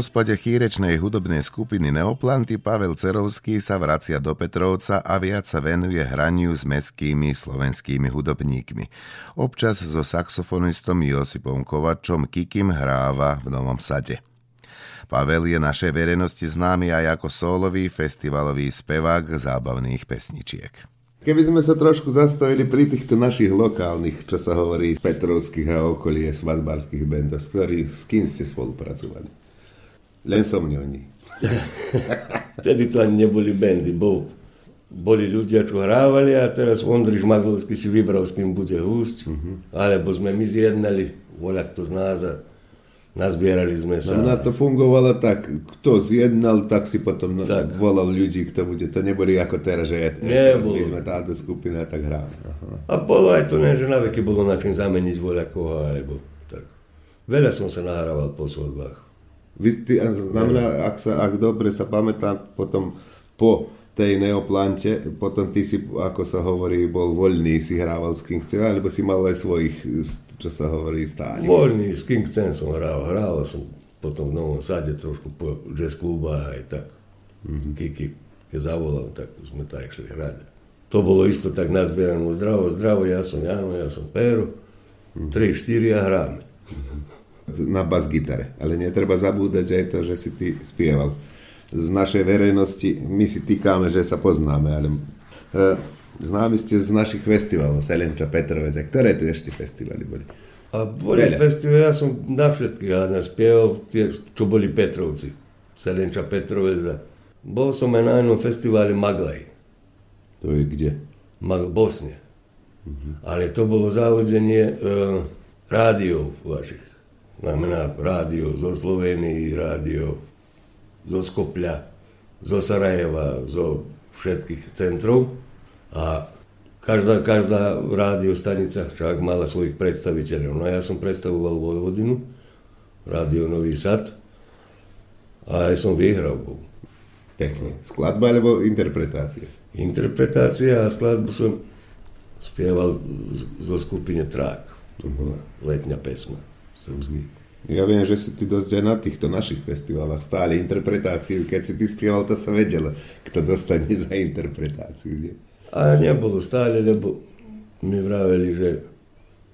Rozpade chýrečnej hudobnej skupiny Neoplanty Pavel Cerovský sa vracia do Petrovca a viac sa venuje hraniu s mestskými slovenskými hudobníkmi. Občas so saxofonistom Josipom Kovačom Kikim hráva v Novom Sade. Pavel je našej verejnosti známy aj ako solový festivalový spevák zábavných pesničiek. Keby sme sa trošku zastavili pri týchto našich lokálnych, čo sa hovorí, petrovských a okolie svadbarských bendov, s, ktorý, s kým ste spolupracovali? Len som oni. Vtedy to ani neboli bendy, bol, boli ľudia, čo hrávali a teraz Ondriš Maglovský si vybral, s kým bude húsť, uh-huh. alebo sme my zjednali, voľak to z nás a nazbierali sme sa. No, na to fungovalo tak, kto zjednal, tak si potom tak. volal ľudí, kto bude. To neboli ako teraz, že my sme táto skupina, tak. Aha. A bolo aj to, ne, že na veky bolo na čím zameniť voľakoho, alebo tak. Veľa som sa nahrával po svadbách. Znamená, ak, sa, ak dobre sa pamätám, potom po tej neoplante, potom ty si, ako sa hovorí, bol voľný, si hrával s King Cen, alebo si mal aj svojich, čo sa hovorí, stáť? Voľný, s King Cen som hral, hral som potom v Novom Sade trošku po jazz kluba aj tak. Mm-hmm. Kiki, keď zavolal, tak sme tak išli hrať. To bolo isto tak nazbierané, zdravo, zdravo, ja som Jano, ja som Pero, mm-hmm. 3, 4 a hráme. Mm-hmm na bas-gitare. Ale netreba zabúdať aj to, že si ty spieval. Z našej verejnosti my si týkáme, že sa poznáme, ale e, známi ste z našich festivalov, Selenča, Petrovec, ktoré tu ešte festivaly boli? A boli Veľa. festivaly, ja som na všetkých a naspieval tie, čo boli Petrovci. Selenča, Petrovec. Bol som aj na jednom festivale Maglaj. To je kde? Mag, Bosne. Uh-huh. Ale to bolo závodzenie e, rádiov vašich znamená rádio zo Slovenii, rádio zo Skopľa, zo Sarajeva, zo všetkých centrov a každá, každá rádiostanica však mala svojich predstaviteľov. No ja som predstavoval Vojvodinu, rádio Nový Sad a aj som vyhral bol. Pekne. Skladba alebo interpretácia? Interpretácia a skladbu som spieval zo skupine Trák. To bola letňa pesma. Ja viem, že si ty dosť aj na týchto našich festivaloch stáli interpretáciu. Keď si ty spieval, to sa vedelo, kto dostane za interpretáciu. Nie? A nebolo stále, lebo mi vraveli, že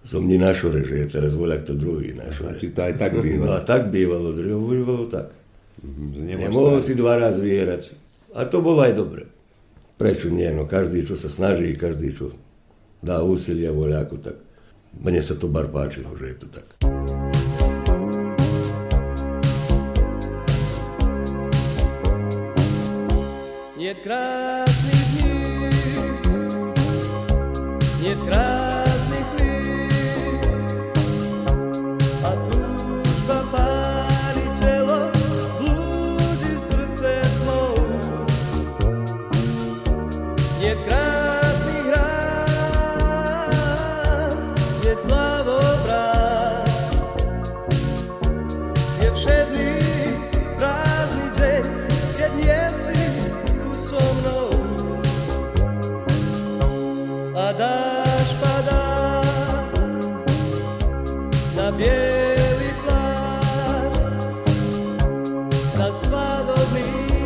som ni našore, že je teraz voľa kto druhý našore. Či to aj tak bývalo? No a tak bývalo, druhého bývalo tak. Mm-hmm, Nemohol si dva raz vyhrať. A to bolo aj dobre. Prečo nie? No každý, čo sa snaží, každý, čo dá úsilia voľako, tak mne sa to bar páčilo, že je to tak. Нет красных da sva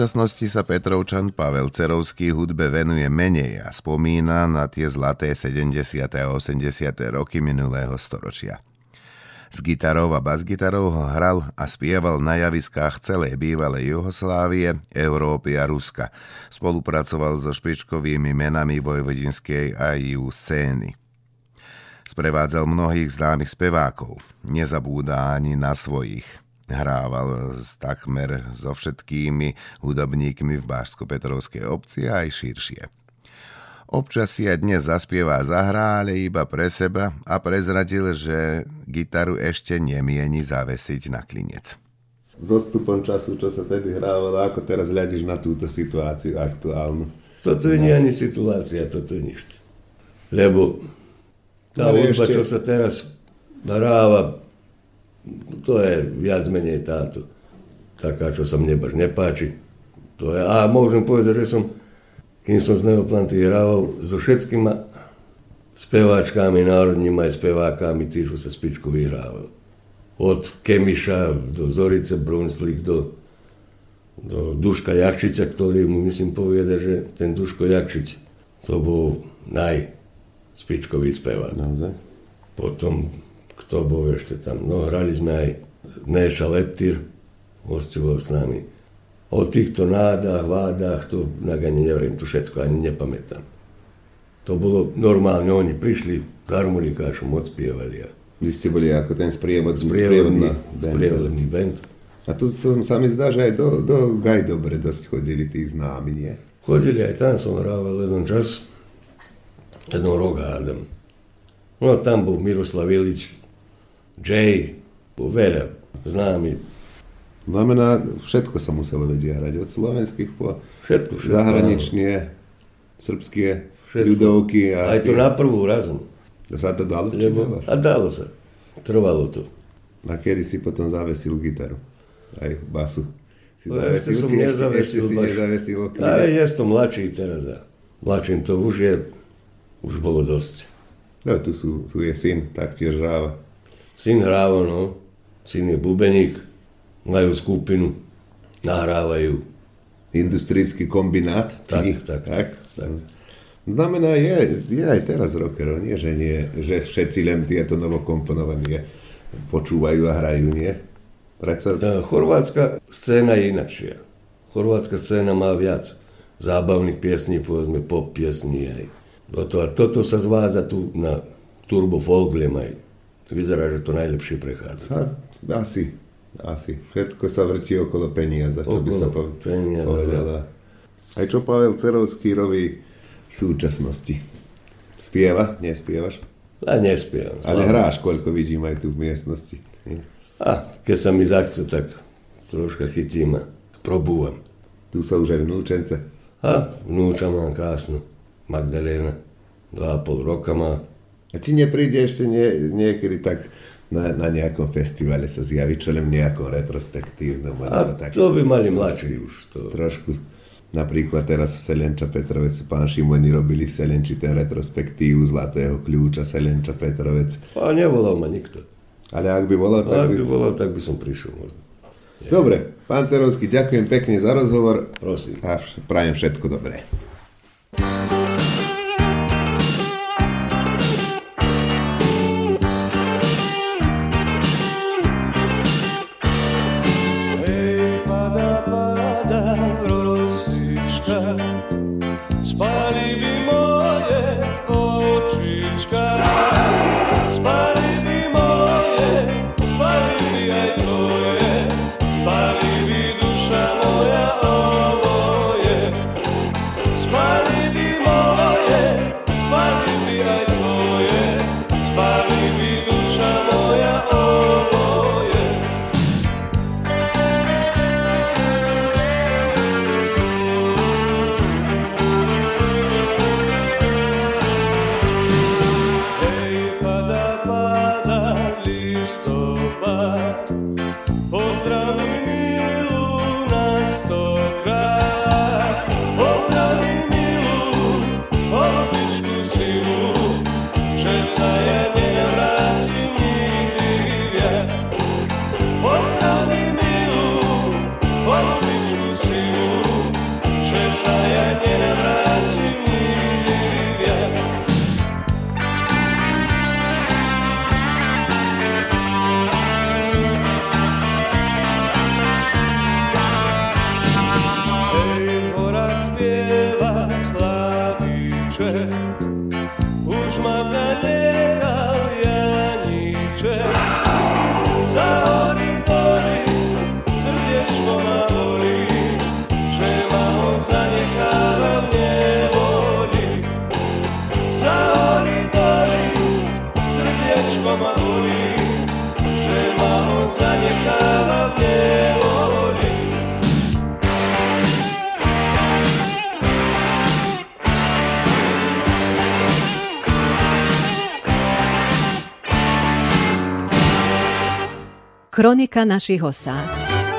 súčasnosti sa Petrovčan Pavel Cerovský hudbe venuje menej a spomína na tie zlaté 70. a 80. roky minulého storočia. S gitarou a basgitarou hral a spieval na javiskách celej bývalej Juhoslávie, Európy a Ruska. Spolupracoval so špičkovými menami vojvodinskej a EU scény. Sprevádzal mnohých známych spevákov. Nezabúda ani na svojich. Hrával s takmer so všetkými hudobníkmi v Bášsko-Petrovskej obci a aj širšie. Občas si aj dnes zaspieva a zahrá, ale iba pre seba a prezradil, že gitaru ešte nemieni zavesiť na klinec. S odstupom času, čo sa tedy hrávalo, ako teraz hľadíš na túto situáciu aktuálnu? Toto je nie ani situácia, toto je nič. Lebo tá Ale hudba, ešte- čo sa teraz hráva, to je viac menej táto. Taká, čo sa mne nepáči. To je, a môžem povedať, že som, kým som z Neoplanty hrával so všetkými speváčkami, národnými aj spevákami, tí, čo sa spičku vyhrával. Od Kemiša do Zorice Brunslik, do, do Duška Jakšica, ktorý mu myslím povedať, že ten Duško Jakšic to bol naj spičkový spevák. Naozaj? Potom, kto bol ešte tam, no hrali sme aj Neša Leptyr, hostoval s nami. O týchto nádach, vádach, to ani neviem, to všetko ani nepamätám. To bolo normálne, oni prišli harmonikášom, odspievali. Vy ste boli ako ten sprievodný, sprievodný, band. sprievodný band. A to som, sa mi zdá, že aj do, do Gaj dobre dosť chodili tí známi, nie? Chodili aj tam, som hrával jeden čas, jeden rok hádam. No tam bol Miroslav Ilič, Jay, veľa známy. Znamená, všetko sa muselo vedieť hrať, od slovenských po Všetko, všetko, zahraničné, srbské, Všetko. ľudovky. A Aj to na prvú razum. Sa to dalo? Lebo, dalo sa? a dalo sa. Trvalo to. A kedy si potom zavesil gitaru? Aj basu. Si No, ešte som či nezavesil ešte si nezavesil Ale ja som mladší teraz a mladším to už je, už bolo dosť. No, tu, sú, tu je syn, taktiež hráva. Syn hráva, no. Syn je bubeník, majú skupinu, nahrávajú. Industrický kombinát? Tak, či? tak, tak. tak. Znamená, je, je aj teraz rockerov, nie, že, nie, že všetci len tieto novokomponované počúvajú a hrajú, nie? Predsa... E, Chorvátska scéna je inakšia. Chorvátska scéna má viac zábavných piesní, povedzme pop piesní aj. Toto, a toto sa zvádza tu na Turbo Folk aj. Vyzerá, že to najlepšie prechádza. A, asi, asi. Všetko sa vrtí okolo peniaza, čo by Okolo sa po, peniaza, povedala. Aj čo Pavel Cerovský robí v súčasnosti? Spieva? Nespievaš? A nespievam. Ale hráš, koľko vidím aj tu v miestnosti. A keď sa mi zachce, tak troška chytím a probúvam. Tu sa už aj vnúčence. A vnúča mám krásnu. Magdalena. Dva a pol roka má. A či nepríde ešte nie, niekedy tak na, na nejakom festivale sa zjaví, čo len v nejakom retrospektívnom. A tak. to by mali mladší už. To. Trošku. Napríklad teraz Selenča Petrovec, pán Šimoni robili v Selenči ten retrospektívu Zlatého kľúča Selenča Petrovec. A nevolal ma nikto. Ale ak by volal, tak Ak by by... volal, tak by som prišiel možno. Dobre, pán Cerovský, ďakujem pekne za rozhovor. Prosím. A prajem všetko dobré. Kronika našich osád.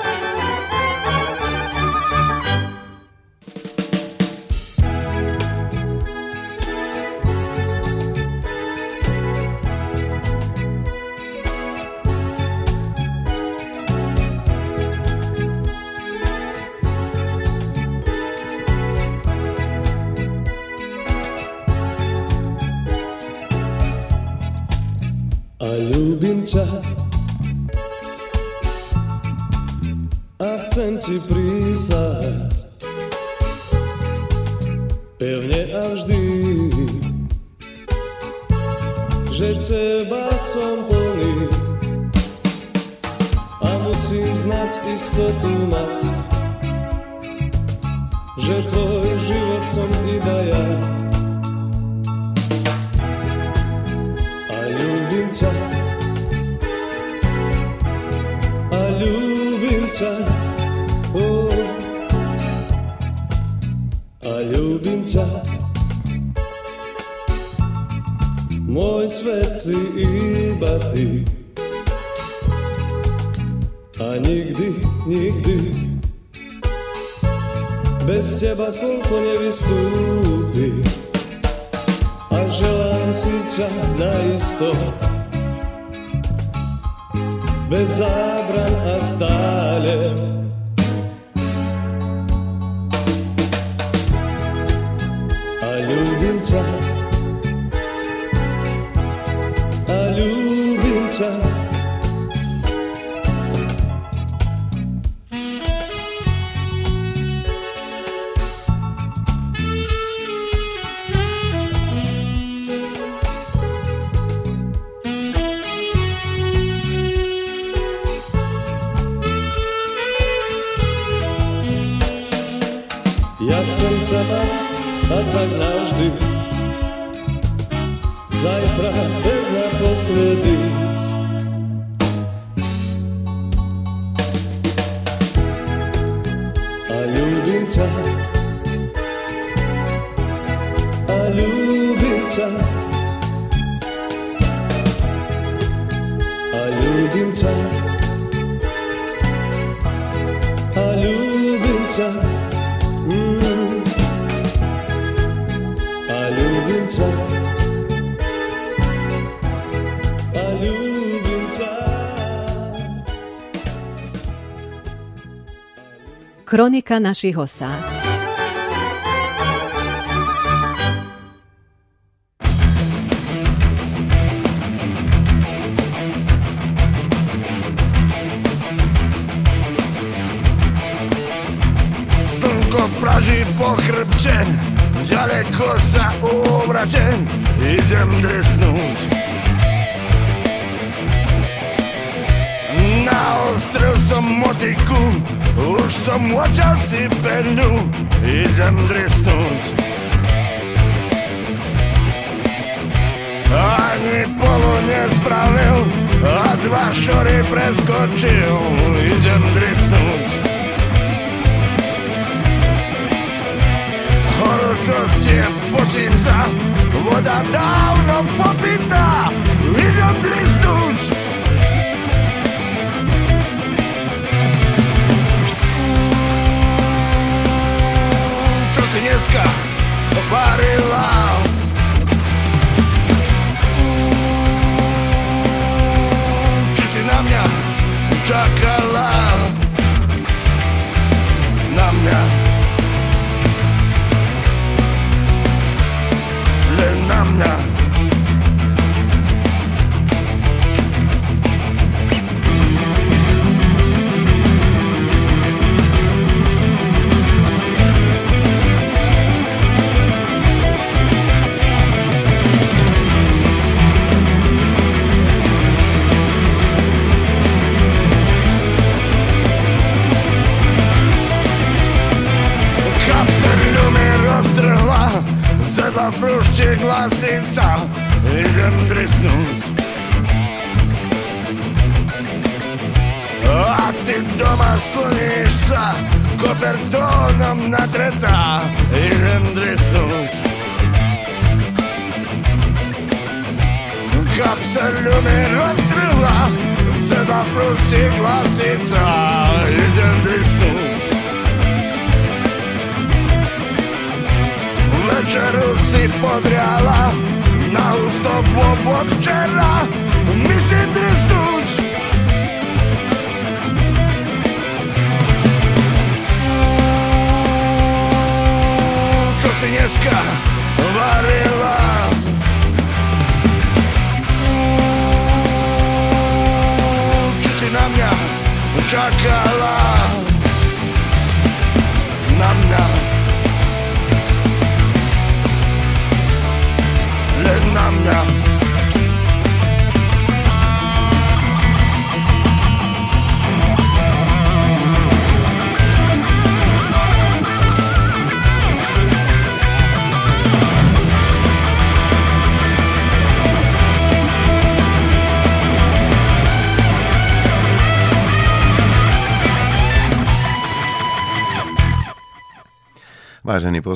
bez zabran остали. А любим тебя Kronika naših osada.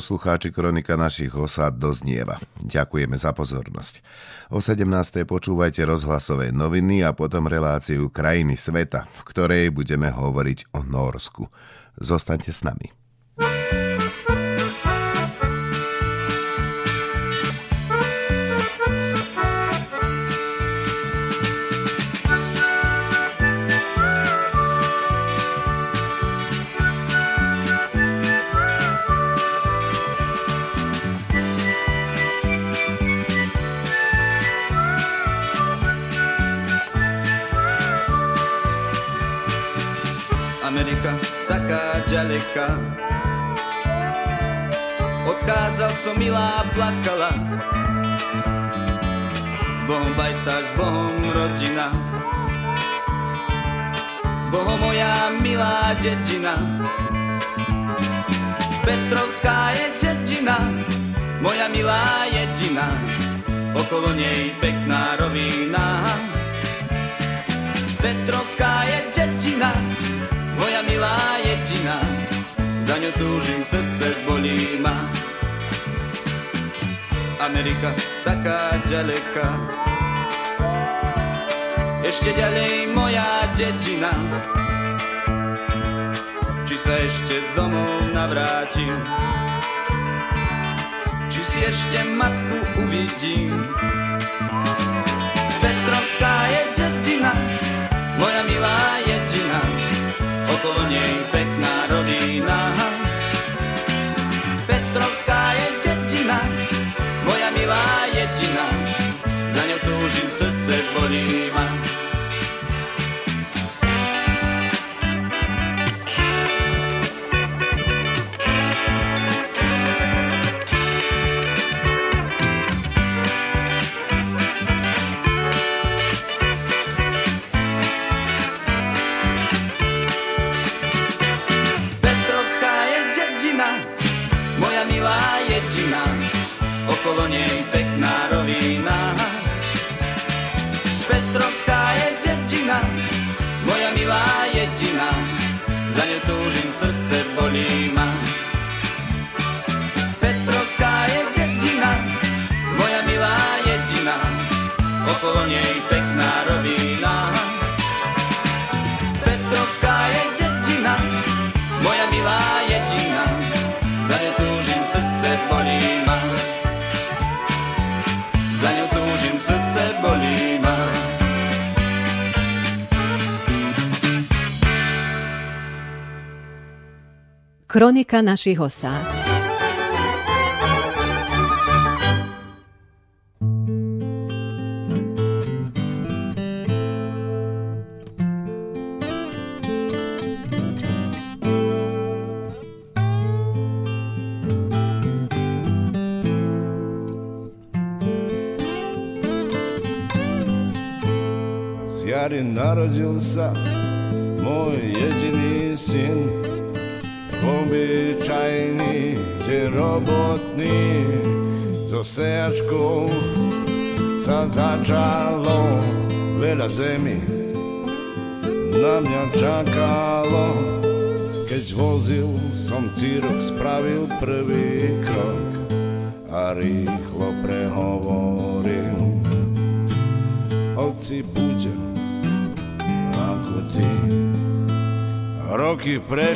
Poslucháči, kronika našich osád doznieva. Ďakujeme za pozornosť. O 17. počúvajte rozhlasové noviny a potom reláciu Krajiny sveta, v ktorej budeme hovoriť o Norsku. Zostaňte s nami. Taká ďaleká Odchádzal som milá, plakala. S Bohom bajtáš, s Bohom rodina. S Bohom moja milá dedina Petrovská je dedina Moja milá jedina. Okolo nej pekná rovina. Petrovská je dedina moja milá jedina, za ňu túžim, srdce bolí ma. Amerika taká ďaleká, ešte ďalej moja dedina. Či sa ešte domov navrátim, či si ešte matku uvidím. Petrovská je dedina, moja milá jedina, srdce Kronika naših osada. narodil sam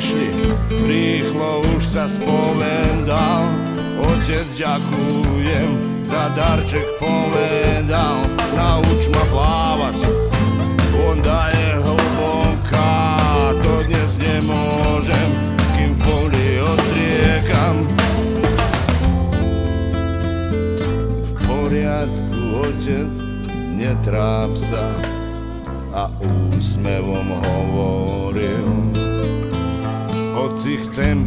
prešli, rýchlo už sa spovedal Otec, ďakujem, za darček povedal. Nauč ma plávať, voda je hlboká To dnes nemôžem, kým v poli ostriekam. V poriadku, otec, netráp sa a úsmevom hovoril Hoci chcem